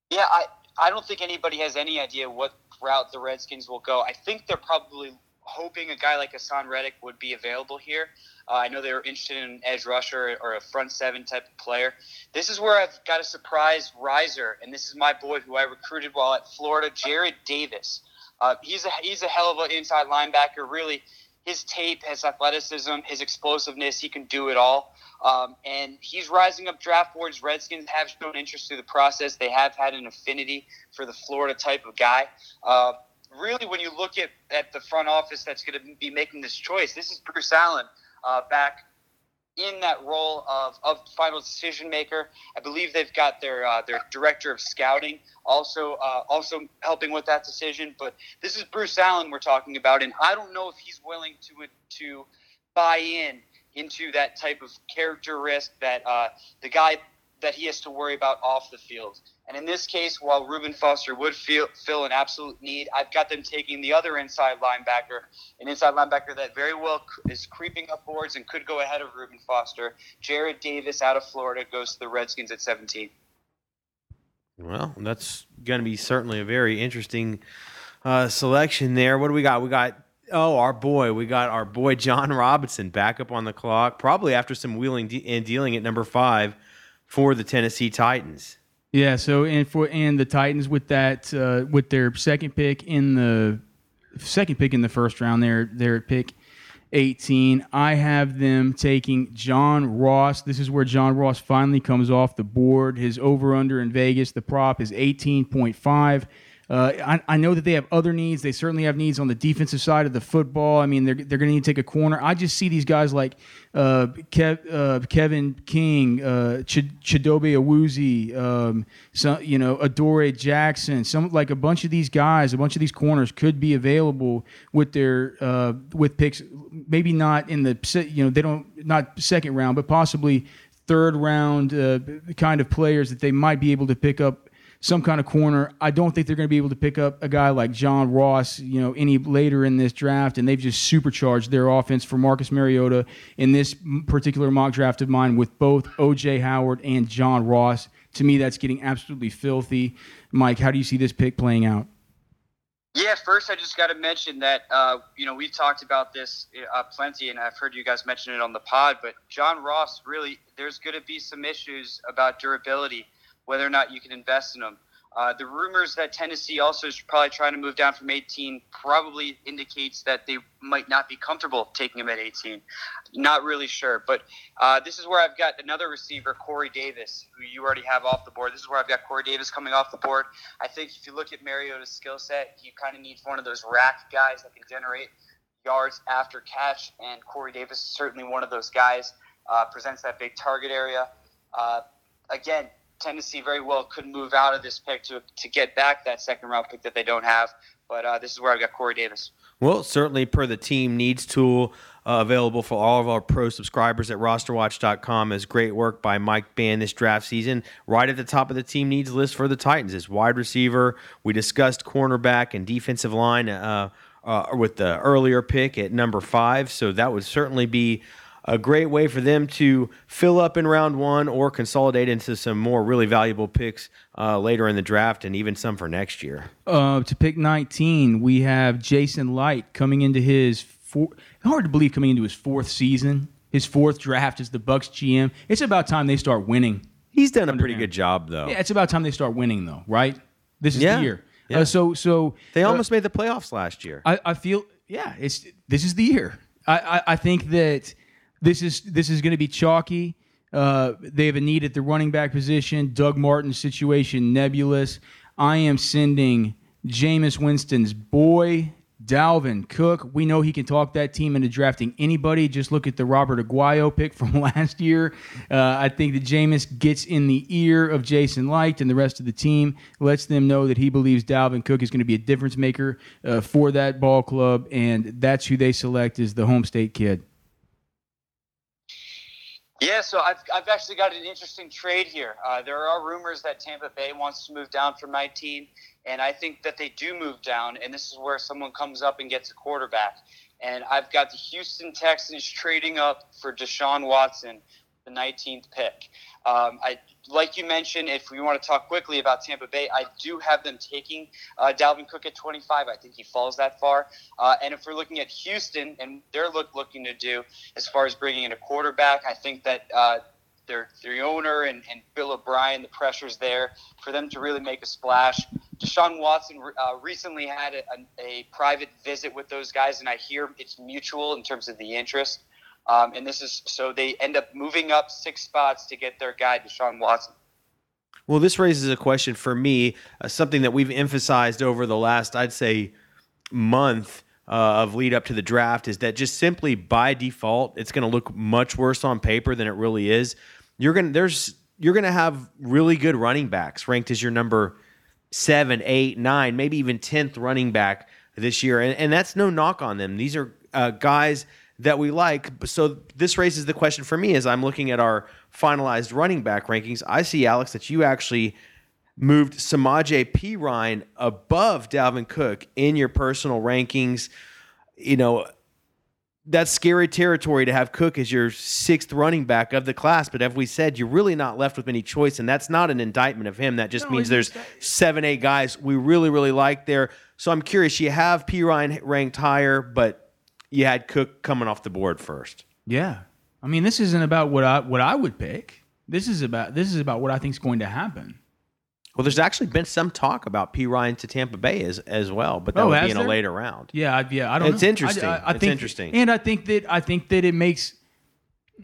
Yeah, I, I don't think anybody has any idea what route the Redskins will go. I think they're probably hoping a guy like Haason Reddick would be available here. Uh, I know they were interested in an edge rusher or a front seven type of player. This is where I've got a surprise riser, and this is my boy who I recruited while at Florida, Jarrad Davis. Uh, he's a he's a hell of an inside linebacker. Really, his tape, his athleticism, his explosiveness, he can do it all. Um, and he's rising up draft boards. Redskins have shown interest through the process. They have had an affinity for the Florida type of guy. Uh, really, when you look at, at the front office that's going to be making this choice, this is Bruce Allen uh, back in that role of, of final decision maker. I believe they've got their uh, their director of scouting also uh, also helping with that decision. But this is Bruce Allen we're talking about, and I don't know if he's willing to to buy in into that type of character risk that uh, the guy that he has to worry about off the field. And in this case, while Reuben Foster would feel, fill an absolute need, I've got them taking the other inside linebacker, an inside linebacker that very well is creeping up boards and could go ahead of Reuben Foster. Jarrad Davis out of Florida goes to the Redskins at 17. Well, that's going to be certainly a very interesting uh, selection there. What do we got? We got oh our boy, we got our boy Jon Robinson back up on the clock, probably after some wheeling de- and dealing at number five for the Tennessee Titans. Yeah. So and for and the Titans with that uh, with their second pick in the second pick in the first round, they're at pick 18. I have them taking John Ross. This is where John Ross finally comes off the board. His over under in Vegas, the prop is 18.5. Uh, I, I, know that they have other needs. They certainly have needs on the defensive side of the football. I mean, they're, they're going to need to take a corner. I just see these guys like uh, Kev, uh, Kevin King, uh, Ch- Chidobe Awuzie, um, some, you know, Adoree Jackson. Some like a bunch of these guys, a bunch of these corners could be available with their uh, with picks. Maybe not in the you know they don't not second round, but possibly third round kind of players that they might be able to pick up some kind of corner. I don't think they're going to be able to pick up a guy like John Ross, you know, any later in this draft, and they've just supercharged their offense for Marcus Mariota in this particular mock draft of mine with both OJ Howard and John Ross. To me, that's getting absolutely filthy. Mike, how do you see this pick playing out? Yeah, first I just got to mention that uh, you know we've talked about this uh, plenty, and I've heard you guys mention it on the pod. But John Ross, really, there's going to be some issues about durability whether or not you can invest in them. Uh, the rumors that Tennessee also is probably trying to move down from 18 probably indicates that they might not be comfortable taking him at 18. Not really sure, but uh, this is where I've got another receiver, Corey Davis, who you already have off the board. This is where I've got Corey Davis coming off the board. I think if you look at Mariota's skill set, he kind of needs one of those rack guys that can generate yards after catch, and Corey Davis is certainly one of those guys. Uh, presents that big target area. Uh, again, Tennessee very well could move out of this pick to to get back that second round pick that they don't have. But uh, this is where I've got Corey Davis. Well, certainly per the team needs tool uh, available for all of our pro subscribers at rosterwatch.com is great work by Mike Band this draft season. Right at the top of the team needs list for the Titans is wide receiver. We discussed cornerback and defensive line uh, uh, with the earlier pick at number five. So that would certainly be a great way for them to fill up in round one or consolidate into some more really valuable picks uh, later in the draft and even some for next year. Uh, to pick 19, we have Jason Licht coming into his four, hard to believe coming into his fourth season, his fourth draft as the Bucks GM. It's about time they start winning. He's done a pretty good job, though. Yeah, it's about time they start winning, though, right? This is yeah. the year. Yeah. Uh, so, so they uh, almost made the playoffs last year. I, I, feel, yeah, it's this is the year. I, I, I think that this is this is going to be chalky. Uh, they have a need at the running back position. Doug Martin's situation nebulous. I am sending Jameis Winston's boy Dalvin Cook. We know he can talk that team into drafting anybody. Just look at the Robert Aguayo pick from [LAUGHS] last year. Uh, I think that Jameis gets in the ear of Jason Licht and the rest of the team, lets them know that he believes Dalvin Cook is going to be a difference maker uh, for that ball club, and that's who they select as the home state kid. Yeah, so I've, I've actually got an interesting trade here. Uh, there are rumors that Tampa Bay wants to move down from 19, and I think that they do move down, and this is where someone comes up and gets a quarterback. And I've got the Houston Texans trading up for Deshaun Watson, the 19th pick. Um, I like you mentioned, if we want to talk quickly about Tampa Bay, I do have them taking uh, Dalvin Cook at 25. I think he falls that far. Uh, and if we're looking at Houston and they're look, looking to do as far as bringing in a quarterback, I think that uh, their their owner and, and Bill O'Brien, the pressure's there for them to really make a splash. Deshaun Watson uh, recently had a, a, a private visit with those guys, and I hear it's mutual in terms of the interest. Um, and this is so they end up moving up six spots to get their guy, Deshaun Watson. Well, this raises a question for me, uh, something that we've emphasized over the last, I'd say, month uh, of lead up to the draft is that just simply by default, it's going to look much worse on paper than it really is. You're going to there's you're going to have really good running backs ranked as your number seven, eight, nine, maybe even tenth running back this year, and, and that's no knock on them. These are uh, guys that we like. So this raises the question for me as I'm looking at our finalized running back rankings. I see Alex that you actually moved Samaje Perine above Dalvin Cook in your personal rankings. You know, that's scary territory to have Cook as your sixth running back of the class. But as we said, you're really not left with any choice, and that's not an indictment of him. That just no, means there's seven, eight guys we really, really like there. So I'm curious. You have Perine ranked higher, but you had Cook coming off the board first. Yeah, I mean, this isn't about what I what I would pick. This is about this is about what I think is going to happen. Well, there's actually been some talk about Perine to Tampa Bay as as well, but that oh, would be in there? a later round. Yeah, I, yeah, I don't. It's know. interesting. I, I, I it's think, interesting, and I think that I think that it makes,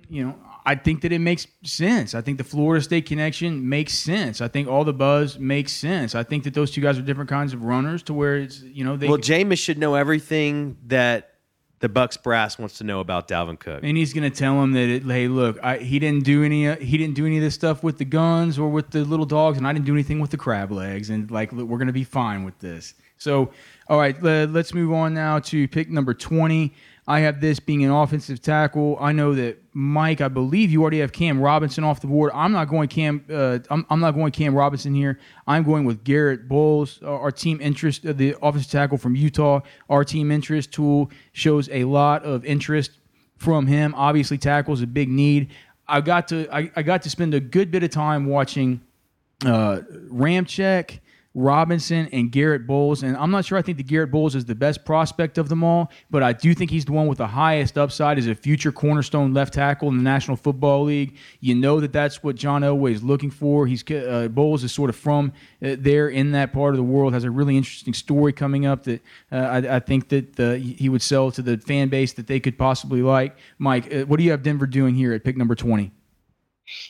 you know, I think that it makes sense. I think the Florida State connection makes sense. I think all the buzz makes sense. I think that those two guys are different kinds of runners to where it's you know they. Well, Jameis should know everything that the Bucks brass wants to know about Dalvin Cook, and he's going to tell him that it, hey, look, I, he didn't do any uh, he didn't do any of this stuff with the guns or with the little dogs, and I didn't do anything with the crab legs, and like we're going to be fine with this. So, all right, let's move on now to pick number twenty. I have this being an offensive tackle. I know that Mike, I believe you already have Cam Robinson off the board. I'm not going Cam. Uh, I'm, I'm, not going Cam Robinson here. I'm going with Garett Bolles. Our team interest, uh, the offensive tackle from Utah. Our team interest tool shows a lot of interest from him. Obviously, tackle is a big need. I got to I, I got to spend a good bit of time watching uh, Ramczyk Robinson and Garett Bolles. And I'm not sure I think the Garett Bolles is the best prospect of them all, but I do think he's the one with the highest upside as a future cornerstone left tackle in the National Football League. You know that that's what John Elway is looking for. He's uh, Bolles is sort of from uh, there in that part of the world, has a really interesting story coming up that uh, I, I, think that uh, he would sell to the fan base that they could possibly like. Mike, uh, what do you have Denver doing here at pick number 20?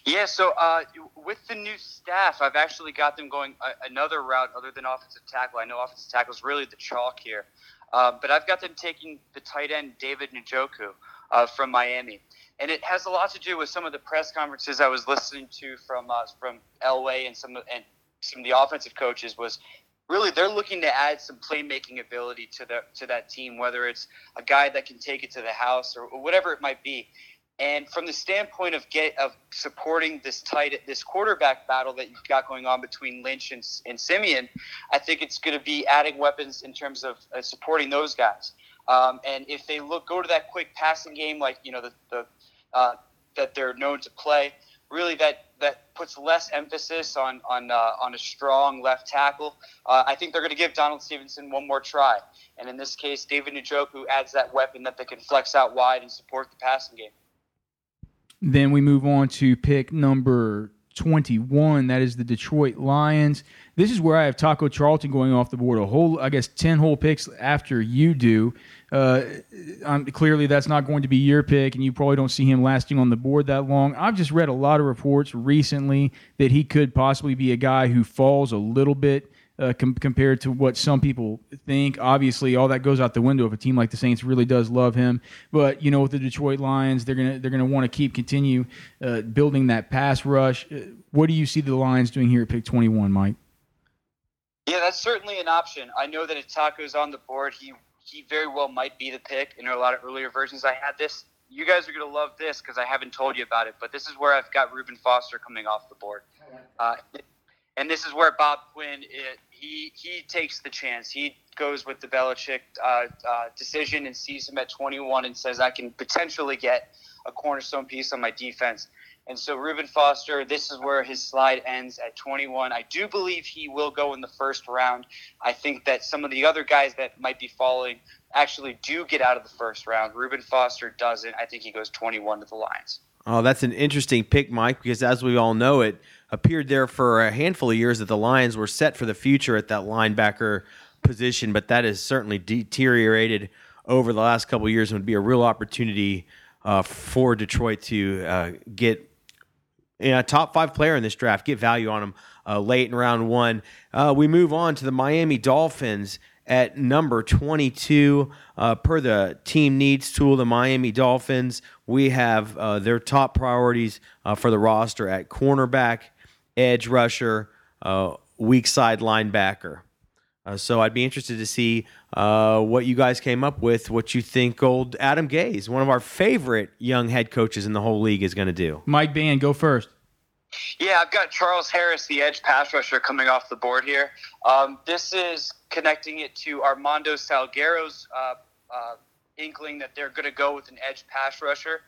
Yeah, so uh, with the new staff, I've actually got them going a, another route other than offensive tackle. I know offensive tackle is really the chalk here, uh, but I've got them taking the tight end David Njoku uh, from Miami, and it has a lot to do with some of the press conferences I was listening to from uh, from Elway and some and some of the offensive coaches was really they're looking to add some playmaking ability to the to that team, whether it's a guy that can take it to the house or, or whatever it might be. And from the standpoint of get of supporting this tight this quarterback battle that you've got going on between Lynch and, and Siemian, I think it's going to be adding weapons in terms of uh, supporting those guys. Um, and if they look go to that quick passing game, like you know the, the uh, that they're known to play, really that that puts less emphasis on on uh, on a strong left tackle. Uh, I think they're going to give Donald Stephenson one more try, and in this case, David Njoku adds that weapon that they can flex out wide and support the passing game. Then we move on to pick number 21. That is the Detroit Lions. This is where I have Taco Charlton going off the board a whole, I guess, 10 whole picks after you do. Uh, clearly, that's not going to be your pick, and you probably don't see him lasting on the board that long. I've just read a lot of reports recently that he could possibly be a guy who falls a little bit uh, com- compared to what some people think. Obviously, all that goes out the window if a team like the Saints really does love him. But you know, with the Detroit Lions, they're gonna they're gonna want to keep continue uh, building that pass rush. Uh, what do you see the Lions doing here at pick 21, Mike? Yeah, that's certainly an option. I know that if Taco's on the board, he he very well might be the pick. In a lot of earlier versions, I had this. You guys are going to love this because I haven't told you about it, but this is where I've got Reuben Foster coming off the board. Uh, and this is where Bob Quinn it, he he takes the chance. He goes with the Belichick uh, uh, decision and sees him at 21 and says, "I can potentially get a cornerstone piece on my defense." And so Reuben Foster, this is where his slide ends at 21. I do believe he will go in the first round. I think that some of the other guys that might be following actually do get out of the first round. Reuben Foster doesn't. I think he goes 21 to the Lions. Oh, that's an interesting pick, Mike, because as we all know, it appeared there for a handful of years that the Lions were set for the future at that linebacker position, but that has certainly deteriorated over the last couple of years and would be a real opportunity uh, for Detroit to uh, get a top five player in this draft, get value on him uh, late in round one. Uh, we move on to the Miami Dolphins at number 22. Uh, per the team needs tool, the Miami Dolphins, we have uh, their top priorities for the roster at cornerback, edge rusher, uh, weak side linebacker. so I'd be interested to see what you guys came up with, what you think old Adam Gase, one of our favorite young head coaches in the whole league, is going to do. Mike Band, go first. Yeah, I've got Charles Harris, the edge pass rusher, coming off the board here. Um, this is connecting it to Armando Salguero's uh, uh, inkling that they're going to go with an edge pass rusher.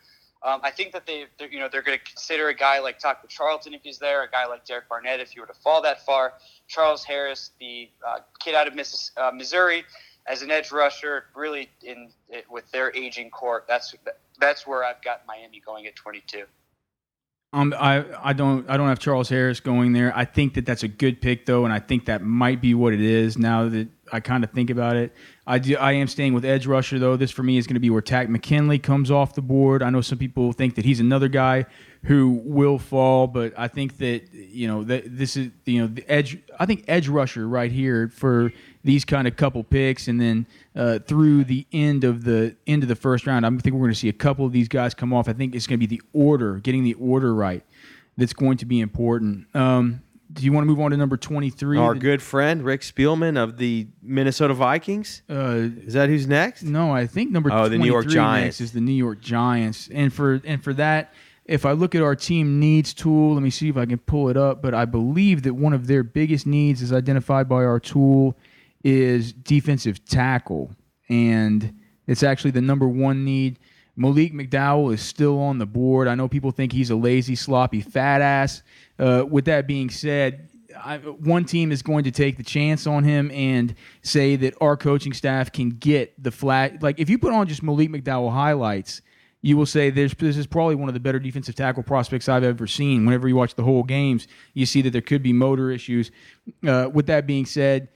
Um, I think that they, you know, they're going to consider a guy like Taco Charlton if he's there, a guy like Derek Barnett if he were to fall that far. Charles Harris, the uh, kid out of uh, Missouri, as an edge rusher, really in it, with their aging core, that's that's where I've got Miami going at 22. Um, I, I don't I don't have Charles Harris going there. I think that that's a good pick though, and I think that might be what it is. Now that I kind of think about it, I do I am staying with edge rusher though. This for me is going to be where Takk McKinley comes off the board. I know some people think that he's another guy who will fall, but I think that you know that this is you know the edge. I think edge rusher right here for these kind of couple picks, and then uh, through the end of the end of the first round, I think we're going to see a couple of these guys come off. I think it's going to be the order, getting the order right, that's going to be important. Um, do you want to move on to number 23? Our good friend Rick Spielman of the Minnesota Vikings. Uh, is that who's next? No, I think number oh, the New York Giants is the New York Giants, and for and for that, if I look at our team needs tool, let me see if I can pull it up. But I believe that one of their biggest needs is identified by our tool is defensive tackle, and it's actually the number one need. Malik McDowell is still on the board. I know people think he's a lazy, sloppy, fat ass. Uh, with that being said, I, one team is going to take the chance on him and say that our coaching staff can get the flat. Like if you put on just Malik McDowell highlights, you will say this, is probably one of the better defensive tackle prospects I've ever seen. Whenever you watch the whole games, you see that there could be motor issues. Uh, with that being said,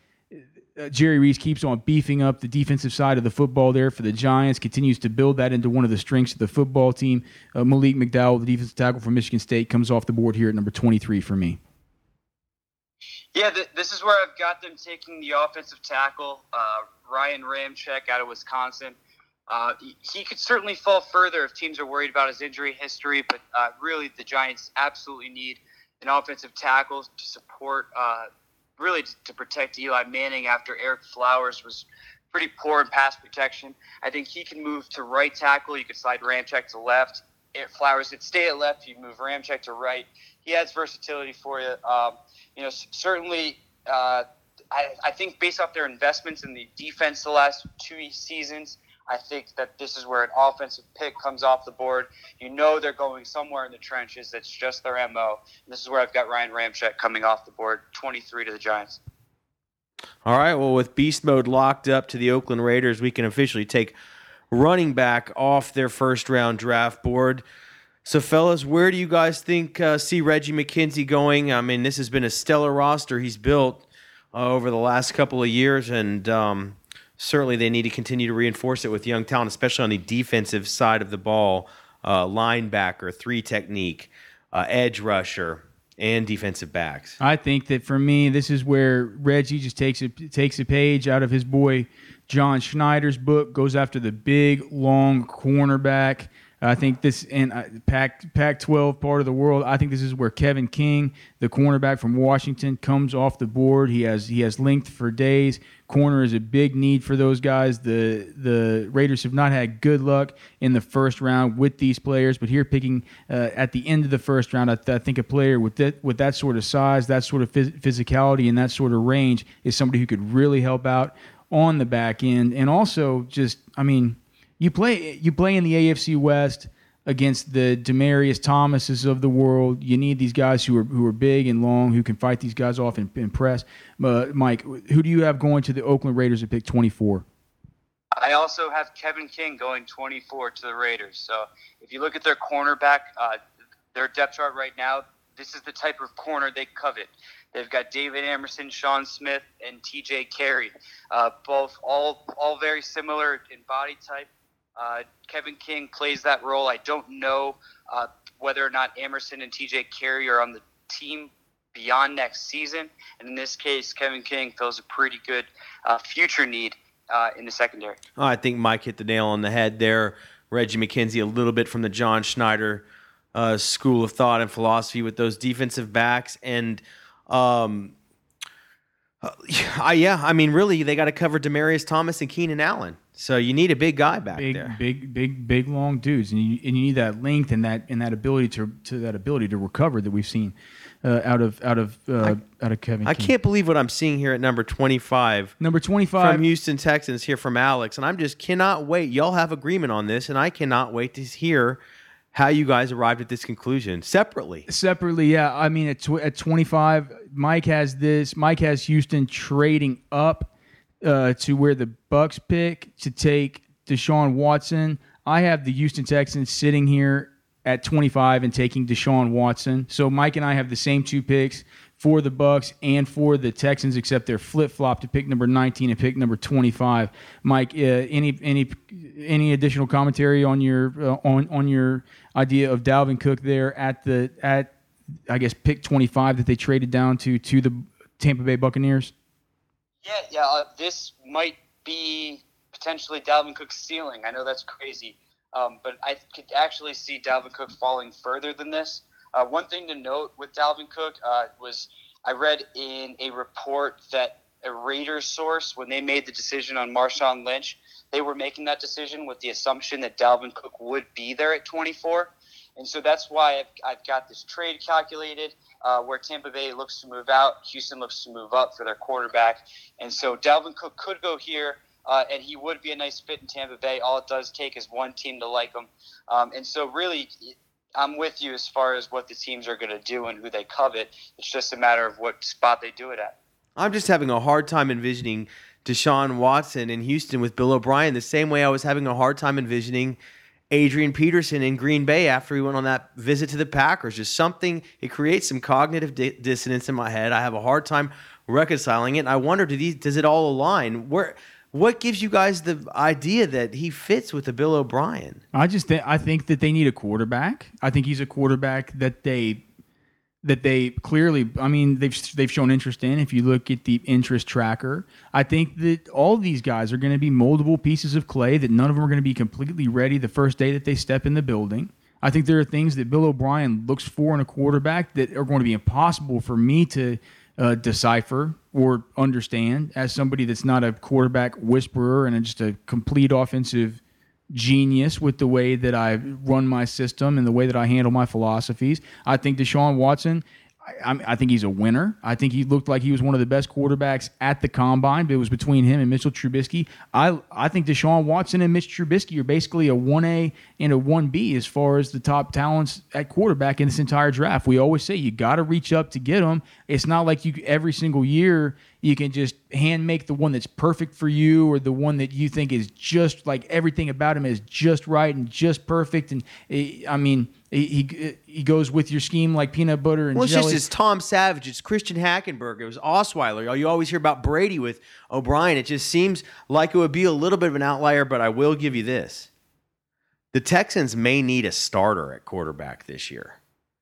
uh, Jerry Reese keeps on beefing up the defensive side of the football there for the Giants, continues to build that into one of the strengths of the football team. Uh, Malik McDowell, the defensive tackle from Michigan State, comes off the board here at number 23 for me. Yeah, th- this is where I've got them taking the offensive tackle, uh, Ryan Ramczyk out of Wisconsin. Uh, he could certainly fall further if teams are worried about his injury history, but uh, really the Giants absolutely need an offensive tackle to support really to, protect Eli Manning after Ereck Flowers was pretty poor in pass protection. I think he can move to right tackle. You could slide Ramczyk to left. If Flowers could stay at left. You move Ramczyk to right. He has versatility for you. Um, you know, certainly. Uh, I, I think based off their investments in the defense the last two seasons, I think that this is where an offensive pick comes off the board. You know they're going somewhere in the trenches. That's just their MO. And this is where I've got Ryan Ramczyk coming off the board, 23 to the Giants. All right. Well, with beast mode locked up to the Oakland Raiders, we can officially take running back off their first round draft board. So, fellas, where do you guys think uh, see Reggie McKenzie going? I mean, this has been a stellar roster he's built uh, over the last couple of years, and um, certainly they need to continue to reinforce it with young talent, especially on the defensive side of the ball. Uh, linebacker, three technique, uh, edge rusher, and defensive backs. I think that for me, this is where Reggie just takes a takes a page out of his boy John Schneider's book, goes after the big, long cornerback. I think this in uh, Pac Pac 12 part of the world. I think this is where Kevin King, the cornerback from Washington, comes off the board. He has he has length for days. Corner is a big need for those guys. The the Raiders have not had good luck in the first round with these players, but here picking uh, at the end of the first round, I, th- I, think a player with that with that sort of size, that sort of phys- physicality, and that sort of range is somebody who could really help out on the back end, and also just I mean you play you play in the AFC West against the Demaryius Thomases of the world. You need these guys who are who are big and long who can fight these guys off and, and press. Uh, Mike, who do you have going to the Oakland Raiders at pick 24? I also have Kevin King going 24 to the Raiders. So if you look at their cornerback, uh, their depth chart right now, this is the type of corner they covet. They've got David Amerson, Sean Smith, and T.J. Carrie, uh, both all all very similar in body type. Uh, Kevin King plays that role. I don't know uh, whether or not Amerson and TJ Carrie are on the team beyond next season. And in this case, Kevin King fills a pretty good uh, future need uh, in the secondary. Oh, I think Mike hit the nail on the head there. Reggie McKenzie, a little bit from the John Schneider uh, school of thought and philosophy with those defensive backs. And um, uh, yeah, I mean, really, they got to cover Demaryius Thomas and Keenan Allen. So you need a big guy back big, there. Big, big, big, long dudes, and you, and you need that length and that and that ability to to that ability to recover that we've seen uh, out of out of uh, I, out of Kevin. I King. can't believe what I'm seeing here at number 25. Number 25 from Houston Texans here from Alex, and I'm just cannot wait. Y'all have agreement on this, and I cannot wait to hear how you guys arrived at this conclusion separately. Separately, yeah. I mean, at, tw- at 25, Mike has this. Mike has Houston trading up uh, to where the Bucks pick to take Deshaun Watson. I have the Houston Texans sitting here at 25 and taking Deshaun Watson. So Mike and I have the same two picks for the Bucks and for the Texans, except they're flip flop to pick number 19 and pick number 25. Mike, uh, any any any additional commentary on your uh, on on your idea of Dalvin Cook there at the at I guess pick 25 that they traded down to to the Tampa Bay Buccaneers? Yeah, yeah. Uh, this might be potentially Dalvin Cook's ceiling. I know that's crazy, um, but I could actually see Dalvin Cook falling further than this. Uh, one thing to note with Dalvin Cook uh, was I read in a report that a Raiders source, when they made the decision on Marshawn Lynch, they were making that decision with the assumption that Dalvin Cook would be there at 24. And so that's why I've, I've got this trade calculated uh, where Tampa Bay looks to move out, Houston looks to move up for their quarterback. And so Dalvin Cook could go here. Uh, and he would be a nice fit in Tampa Bay. All it does take is one team to like him. Um, and so, really, I'm with you as far as what the teams are going to do and who they covet. It's just a matter of what spot they do it at. I'm just having a hard time envisioning Deshaun Watson in Houston with Bill O'Brien the same way I was having a hard time envisioning Adrian Peterson in Green Bay after he went on that visit to the Packers. Just something, it creates some cognitive di- dissonance in my head. I have a hard time reconciling it. And I wonder, do these, does it all align? Where, what gives you guys the idea that he fits with the Bill O'Brien? I just think I think that they need a quarterback. I think he's a quarterback that they that they clearly I mean they've they've shown interest in if you look at the interest tracker. I think that all these guys are going to be moldable pieces of clay that none of them are going to be completely ready the first day that they step in the building. I think there are things that Bill O'Brien looks for in a quarterback that are going to be impossible for me to uh, decipher or understand as somebody that's not a quarterback whisperer and just a complete offensive genius with the way that I run my system and the way that I handle my philosophies. I think Deshaun Watson I, I, think he's a winner. I think he looked like he was one of the best quarterbacks at the combine. But it was between him and Mitchell Trubisky. I I think Deshaun Watson and Mitch Trubisky are basically a one A and a one B as far as the top talents at quarterback in this entire draft. We always say you got to reach up to get them. It's not like you every single year you can just hand make the one that's perfect for you or the one that you think is just like everything about him is just right and just perfect. And eh, I mean he he goes with your scheme like peanut butter and well, it's jelly. just it's Tom Savage, it's Christian Hackenberg, it was Osweiler. You always hear about Brady with O'Brien. It just seems like it would be a little bit of an outlier, but I will give you this: the Texans may need a starter at quarterback this year.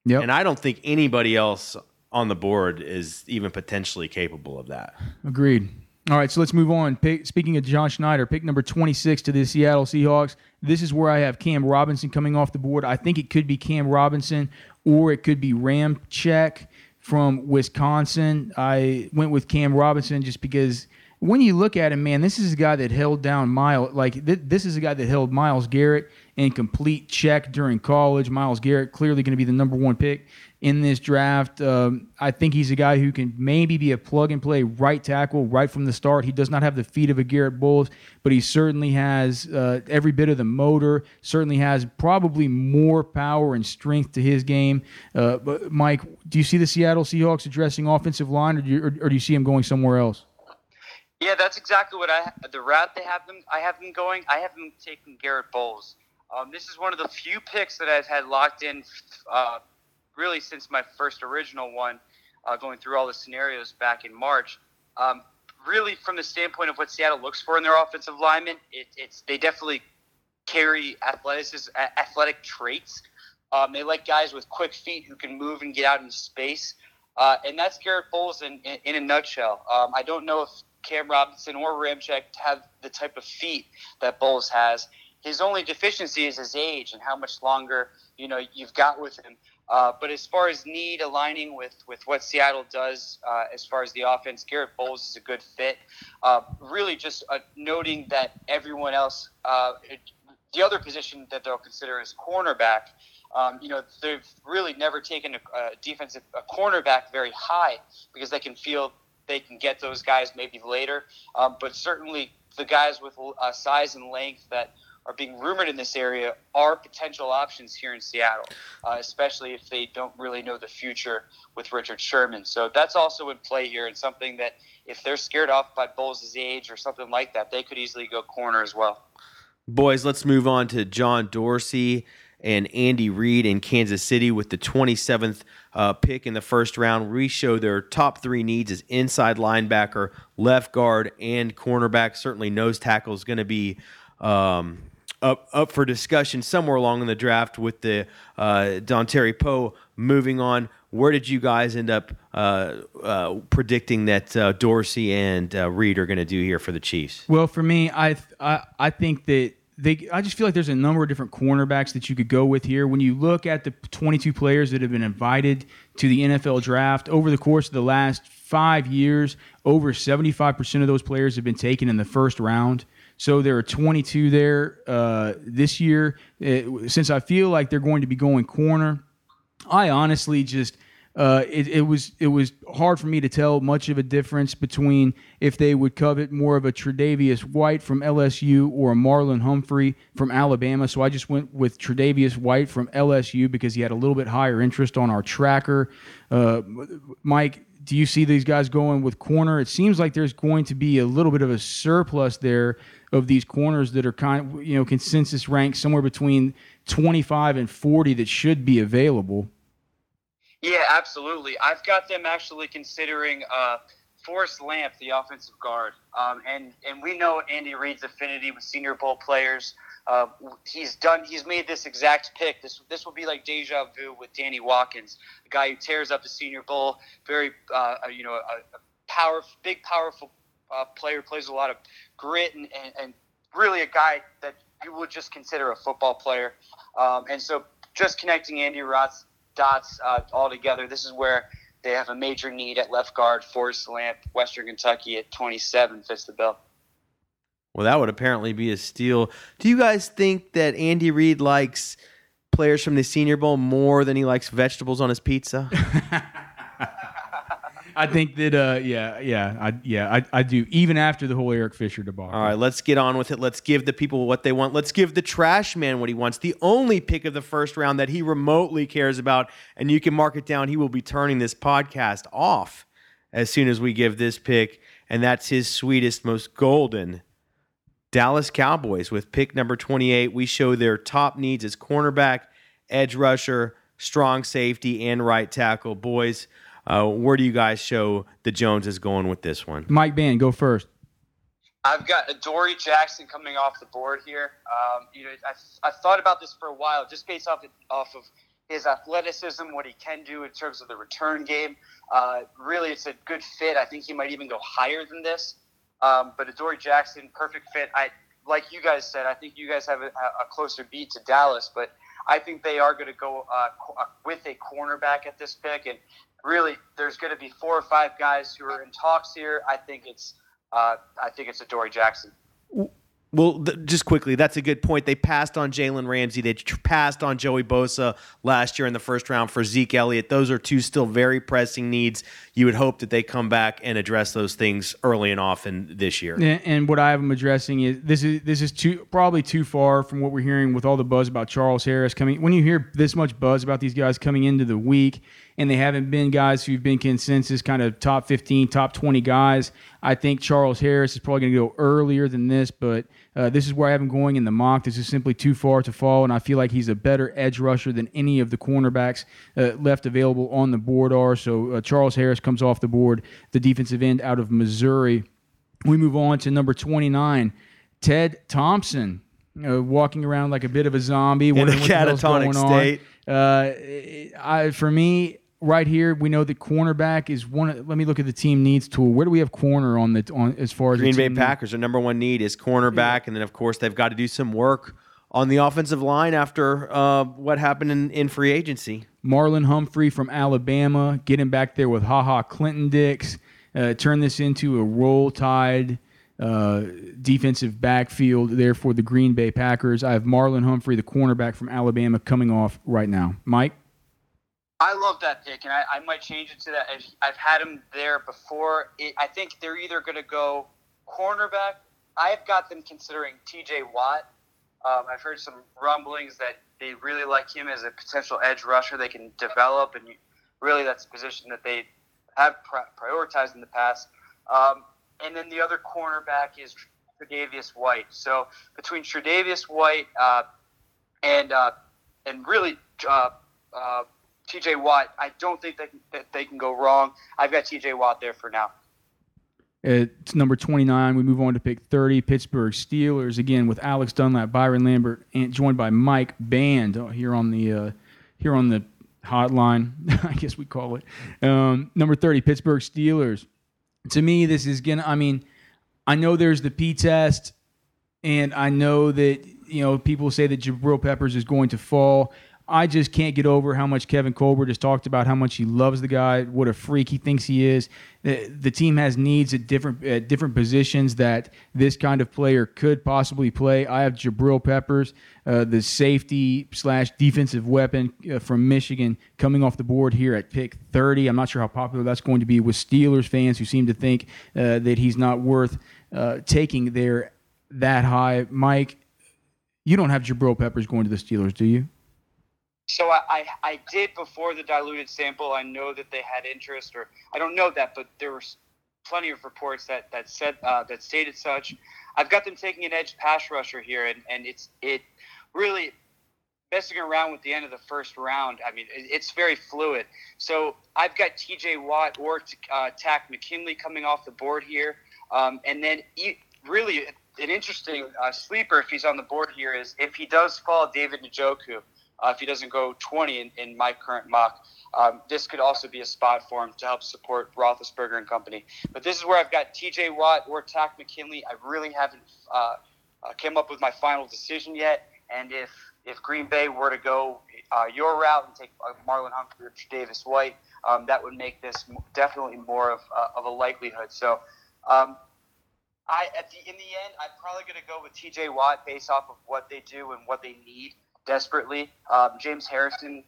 Yep. and I don't think anybody else on the board is even potentially capable of that. Agreed. All right, so let's move on. Pick, speaking of John Schneider, pick number 26 to the Seattle Seahawks. This is where I have Cam Robinson coming off the board. I think it could be Cam Robinson or it could be Ramczyk from Wisconsin. I went with Cam Robinson just because when you look at him, man, this is a guy that held down Myles. Like th- this is a guy that held Myles Garrett in complete check during college. Myles Garrett clearly going to be the number one pick in this draft. Um, I think he's a guy who can maybe be a plug and play right tackle right from the start. He does not have the feet of a Garett Bolles, but he certainly has uh, every bit of the motor, certainly has probably more power and strength to his game. Uh, but, Mike, do you see the Seattle Seahawks addressing offensive line, or do you, or, or do you see him going somewhere else? Yeah, that's exactly what I the route they have them. I have them going. I have them taking Garett Bolles. Um, this is one of the few picks that I've had locked in uh, really since my first original one, uh, going through all the scenarios back in March. Um, really, from the standpoint of what Seattle looks for in their offensive linemen, it, it's they definitely carry athleticism, athletic traits. Um, they like guys with quick feet who can move and get out in space. Uh, and that's Garett Bolles in, in, in a nutshell. Um, I don't know if Cam Robinson or Ramczyk have the type of feet that Bolles has. His only deficiency is his age and how much longer you know you've got with him. Uh, but as far as need aligning with, with what Seattle does uh, as far as the offense, Garett Bolles is a good fit. Uh, really, just uh, noting that everyone else, uh, it, the other position that they'll consider is cornerback. Um, you know, they've really never taken a, a defensive a cornerback very high because they can feel they can get those guys maybe later. Um, but certainly the guys with size and length that are being rumored in this area are potential options here in Seattle, uh, especially if they don't really know the future with Richard Sherman. So that's also in play here, and something that if they're scared off by Bolles' age or something like that, they could easily go corner as well. Boys, let's move on to John Dorsey and Andy Reid in Kansas City with the 27th uh, pick in the first round. We show their top three needs as inside linebacker, left guard, and cornerback. Certainly, nose tackle is going to be um, up up for discussion somewhere along in the draft with the uh, Terry Poe moving on. Where did you guys end up uh, uh, predicting that uh, Dorsey and uh, Reid are going to do here for the Chiefs? Well, for me, I I, I think that they I just feel like there's a number of different cornerbacks that you could go with here. When you look at the 22 players that have been invited to the NFL draft over the course of the last five years, over 75% of those players have been taken in the first round. So there are 22 there uh, this year. It, uh, since I feel like they're going to be going corner, I honestly just uh, it, it, was it was hard for me to tell much of a difference between if they would covet more of a Tre'Davious White from LSU or a Marlon Humphrey from Alabama. So I just went with Tre'Davious White from LSU because he had a little bit higher interest on our tracker. Uh, Mike, do you see these guys going with corner? It seems like there's going to be a little bit of a surplus there of these corners that are kind of, you know, consensus ranked somewhere between 25 and 40 that should be available. Yeah, absolutely. I've got them actually considering uh, Forrest Lamp, the offensive guard, um, and and we know Andy Reid's affinity with Senior Bowl players. Uh, he's done. He's made this exact pick. This this will be like deja vu with Danny Watkins, a guy who tears up the Senior Bowl. Very, uh, you know, a, a power, big, powerful uh, player. Plays a lot of grit and, and, and, really a guy that you would just consider a football player. Um, and so, just connecting Andy Roth's dots uh, all together. This is where they have a major need at left guard. Forrest Lamp, Western Kentucky at 27 fits the bill. Well, that would apparently be a steal. Do you guys think that Andy Reid likes players from the Senior Bowl more than he likes vegetables on his pizza? [LAUGHS] I think that, uh, yeah, yeah, I, yeah, I, I do. Even after the whole Eric Fisher debacle. All right, let's get on with it. Let's give the people what they want. Let's give the trash man what he wants. The only pick of the first round that he remotely cares about, and you can mark it down. He will be turning this podcast off as soon as we give this pick, and that's his sweetest, most golden Dallas Cowboys with pick number 28. We show their top needs as cornerback, edge rusher, strong safety, and right tackle. Boys, uh, where do you guys show the Jones is going with this one? Mike Band, go first. I've got Adoree Jackson coming off the board here. Um, you know, I, I've thought about this for a while, just based off off of his athleticism, what he can do in terms of the return game. Uh, really, it's a good fit. I think he might even go higher than this. Um, but Adoree Jackson, perfect fit. I like you guys said. I think you guys have a, a closer beat to Dallas, but I think they are going to go uh, with a cornerback at this pick. And really, there's going to be four or five guys who are in talks here. I think it's uh, I think it's Adoree Jackson. Well, th- just quickly, that's a good point. They passed on Jalen Ramsey. They tr- passed on Joey Bosa last year in the first round for Zeke Elliott. Those are two still very pressing needs. You would hope that they come back and address those things early and often this year. And, and what I have them addressing is this is this is too probably too far from what we're hearing with all the buzz about Charles Harris coming. When you hear this much buzz about these guys coming into the week, and they haven't been guys who've been consensus kind of top 15, top 20 guys. I think Charles Harris is probably going to go earlier than this, but uh, this is where I have him going in the mock. This is simply too far to fall, and I feel like he's a better edge rusher than any of the cornerbacks uh, left available on the board are. So uh, Charles Harris comes off the board, the defensive end out of Missouri. We move on to number 29, Ted Thompson. Uh, walking around like a bit of a zombie, In a wondering what the hell's catatonic state. Uh, I, for me, right here, we know that cornerback is one. of- Let me look at the team needs tool. Where do we have corner on the on as far as the Green Bay team Packers, their number one need is cornerback, and then of course they've got to do some work on the offensive line after uh, what happened in, in free agency. Marlon Humphrey from Alabama, get him back there with Ha Ha Clinton Dix. Uh, turn this into a roll tide uh, defensive backfield there for the Green Bay Packers. I have Marlon Humphrey, the cornerback from Alabama, coming off right now. Mike? I love that pick, and I, I might change it to that. I've- I've had him there before. It, I think they're either going to go cornerback. I've got them considering T.J. Watt. Um, I've heard some rumblings that they really like him as a potential edge rusher they can develop, and really that's a position that they have pri- prioritized in the past. Um, and then the other cornerback is Tre'Davious White. So between Tre'Davious White uh, and uh, and really uh, uh, T.J. Watt, I don't think can, that they can go wrong. I've got T.J. Watt there for now. It's number 29. We move on to pick 30, Pittsburgh Steelers. Again, with Alex Dunlap, Byron Lambert, and joined by Mike Band uh, here on the uh, here on the hotline. [LAUGHS] I guess we call it. Um, number 30, Pittsburgh Steelers. To me, this is gonna. I mean, I know there's the P test, and I know that you know people say that Jabril Peppers is going to fall. I just can't get over how much Kevin Colbert has talked about how much he loves the guy, what a freak he thinks he is. The, the team has needs at different at different positions that this kind of player could possibly play. I have Jabril Peppers, uh, the safety slash defensive weapon uh, from Michigan, coming off the board here at pick 30. I'm not sure how popular that's going to be with Steelers fans who seem to think uh, that he's not worth uh, taking there that high. Mike, you don't have Jabril Peppers going to the Steelers, do you? So I, I, I did before the diluted sample. I know that they had interest, or I don't know that, but there was plenty of reports that that said uh, that stated such. I've got them taking an edge pass rusher here, and, and it's it really messing around with the end of the first round. I mean, it, it's very fluid. So I've got T.J. Watt or uh, Takk McKinley coming off the board here, um, and then really an interesting uh, sleeper if he's on the board here is if he does fall, David Njoku. Uh, if he doesn't go 20 in, in my current mock, um, this could also be a spot for him to help support Roethlisberger and company. But this is where I've got T.J. Watt or Takk McKinley. I really haven't uh, uh, came up with my final decision yet. And if if Green Bay were to go uh, your route and take uh, Marlon Humphrey or Davis White, um, that would make this definitely more of, uh, of a likelihood. So, um, I at the in the end, I'm probably going to go with T.J. Watt based off of what they do and what they need desperately. Um, James Harrison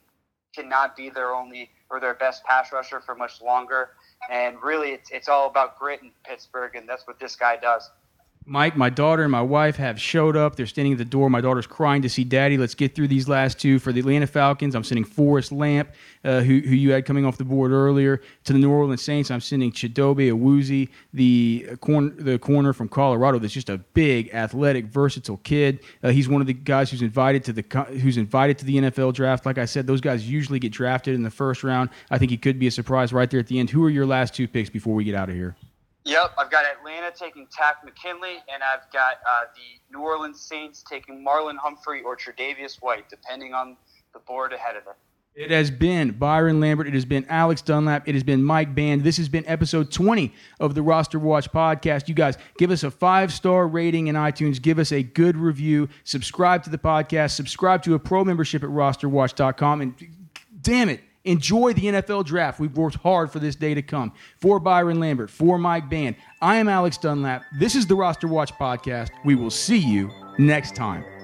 cannot be their only or their best pass rusher for much longer. And really, it's, it's all about grit in Pittsburgh, and that's what this guy does. Mike, my daughter and my wife have showed up. They're standing at the door. My daughter's crying to see Daddy. Let's get through these last two for the Atlanta Falcons. I'm sending Forrest Lamp, uh, who, who you had coming off the board earlier, to the New Orleans Saints. I'm sending Chidobe Awuzie, the corner, the corner from Colorado. That's just a big, athletic, versatile kid. Uh, he's one of the guys who's invited to the who's invited to the NFL draft. Like I said, those guys usually get drafted in the first round. I think he could be a surprise right there at the end. Who are your last two picks before we get out of here? Yep, I've got Atlanta taking Takk McKinley, and I've got uh, the New Orleans Saints taking Marlon Humphrey or Tre'Davious White, depending on the board ahead of them. It has been Byron Lambert. It has been Alex Dunlap. It has been Mike Band. This has been episode 20 of the Roster Watch podcast. You guys give us a five star rating in iTunes. Give us a good review. Subscribe to the podcast. Subscribe to a pro membership at rosterwatch.com. And damn it, Enjoy the NFL draft. We've worked hard for this day to come. For Byron Lambert, for Mike Band, I am Alex Dunlap. This is the Roster Watch Podcast. We will see you next time.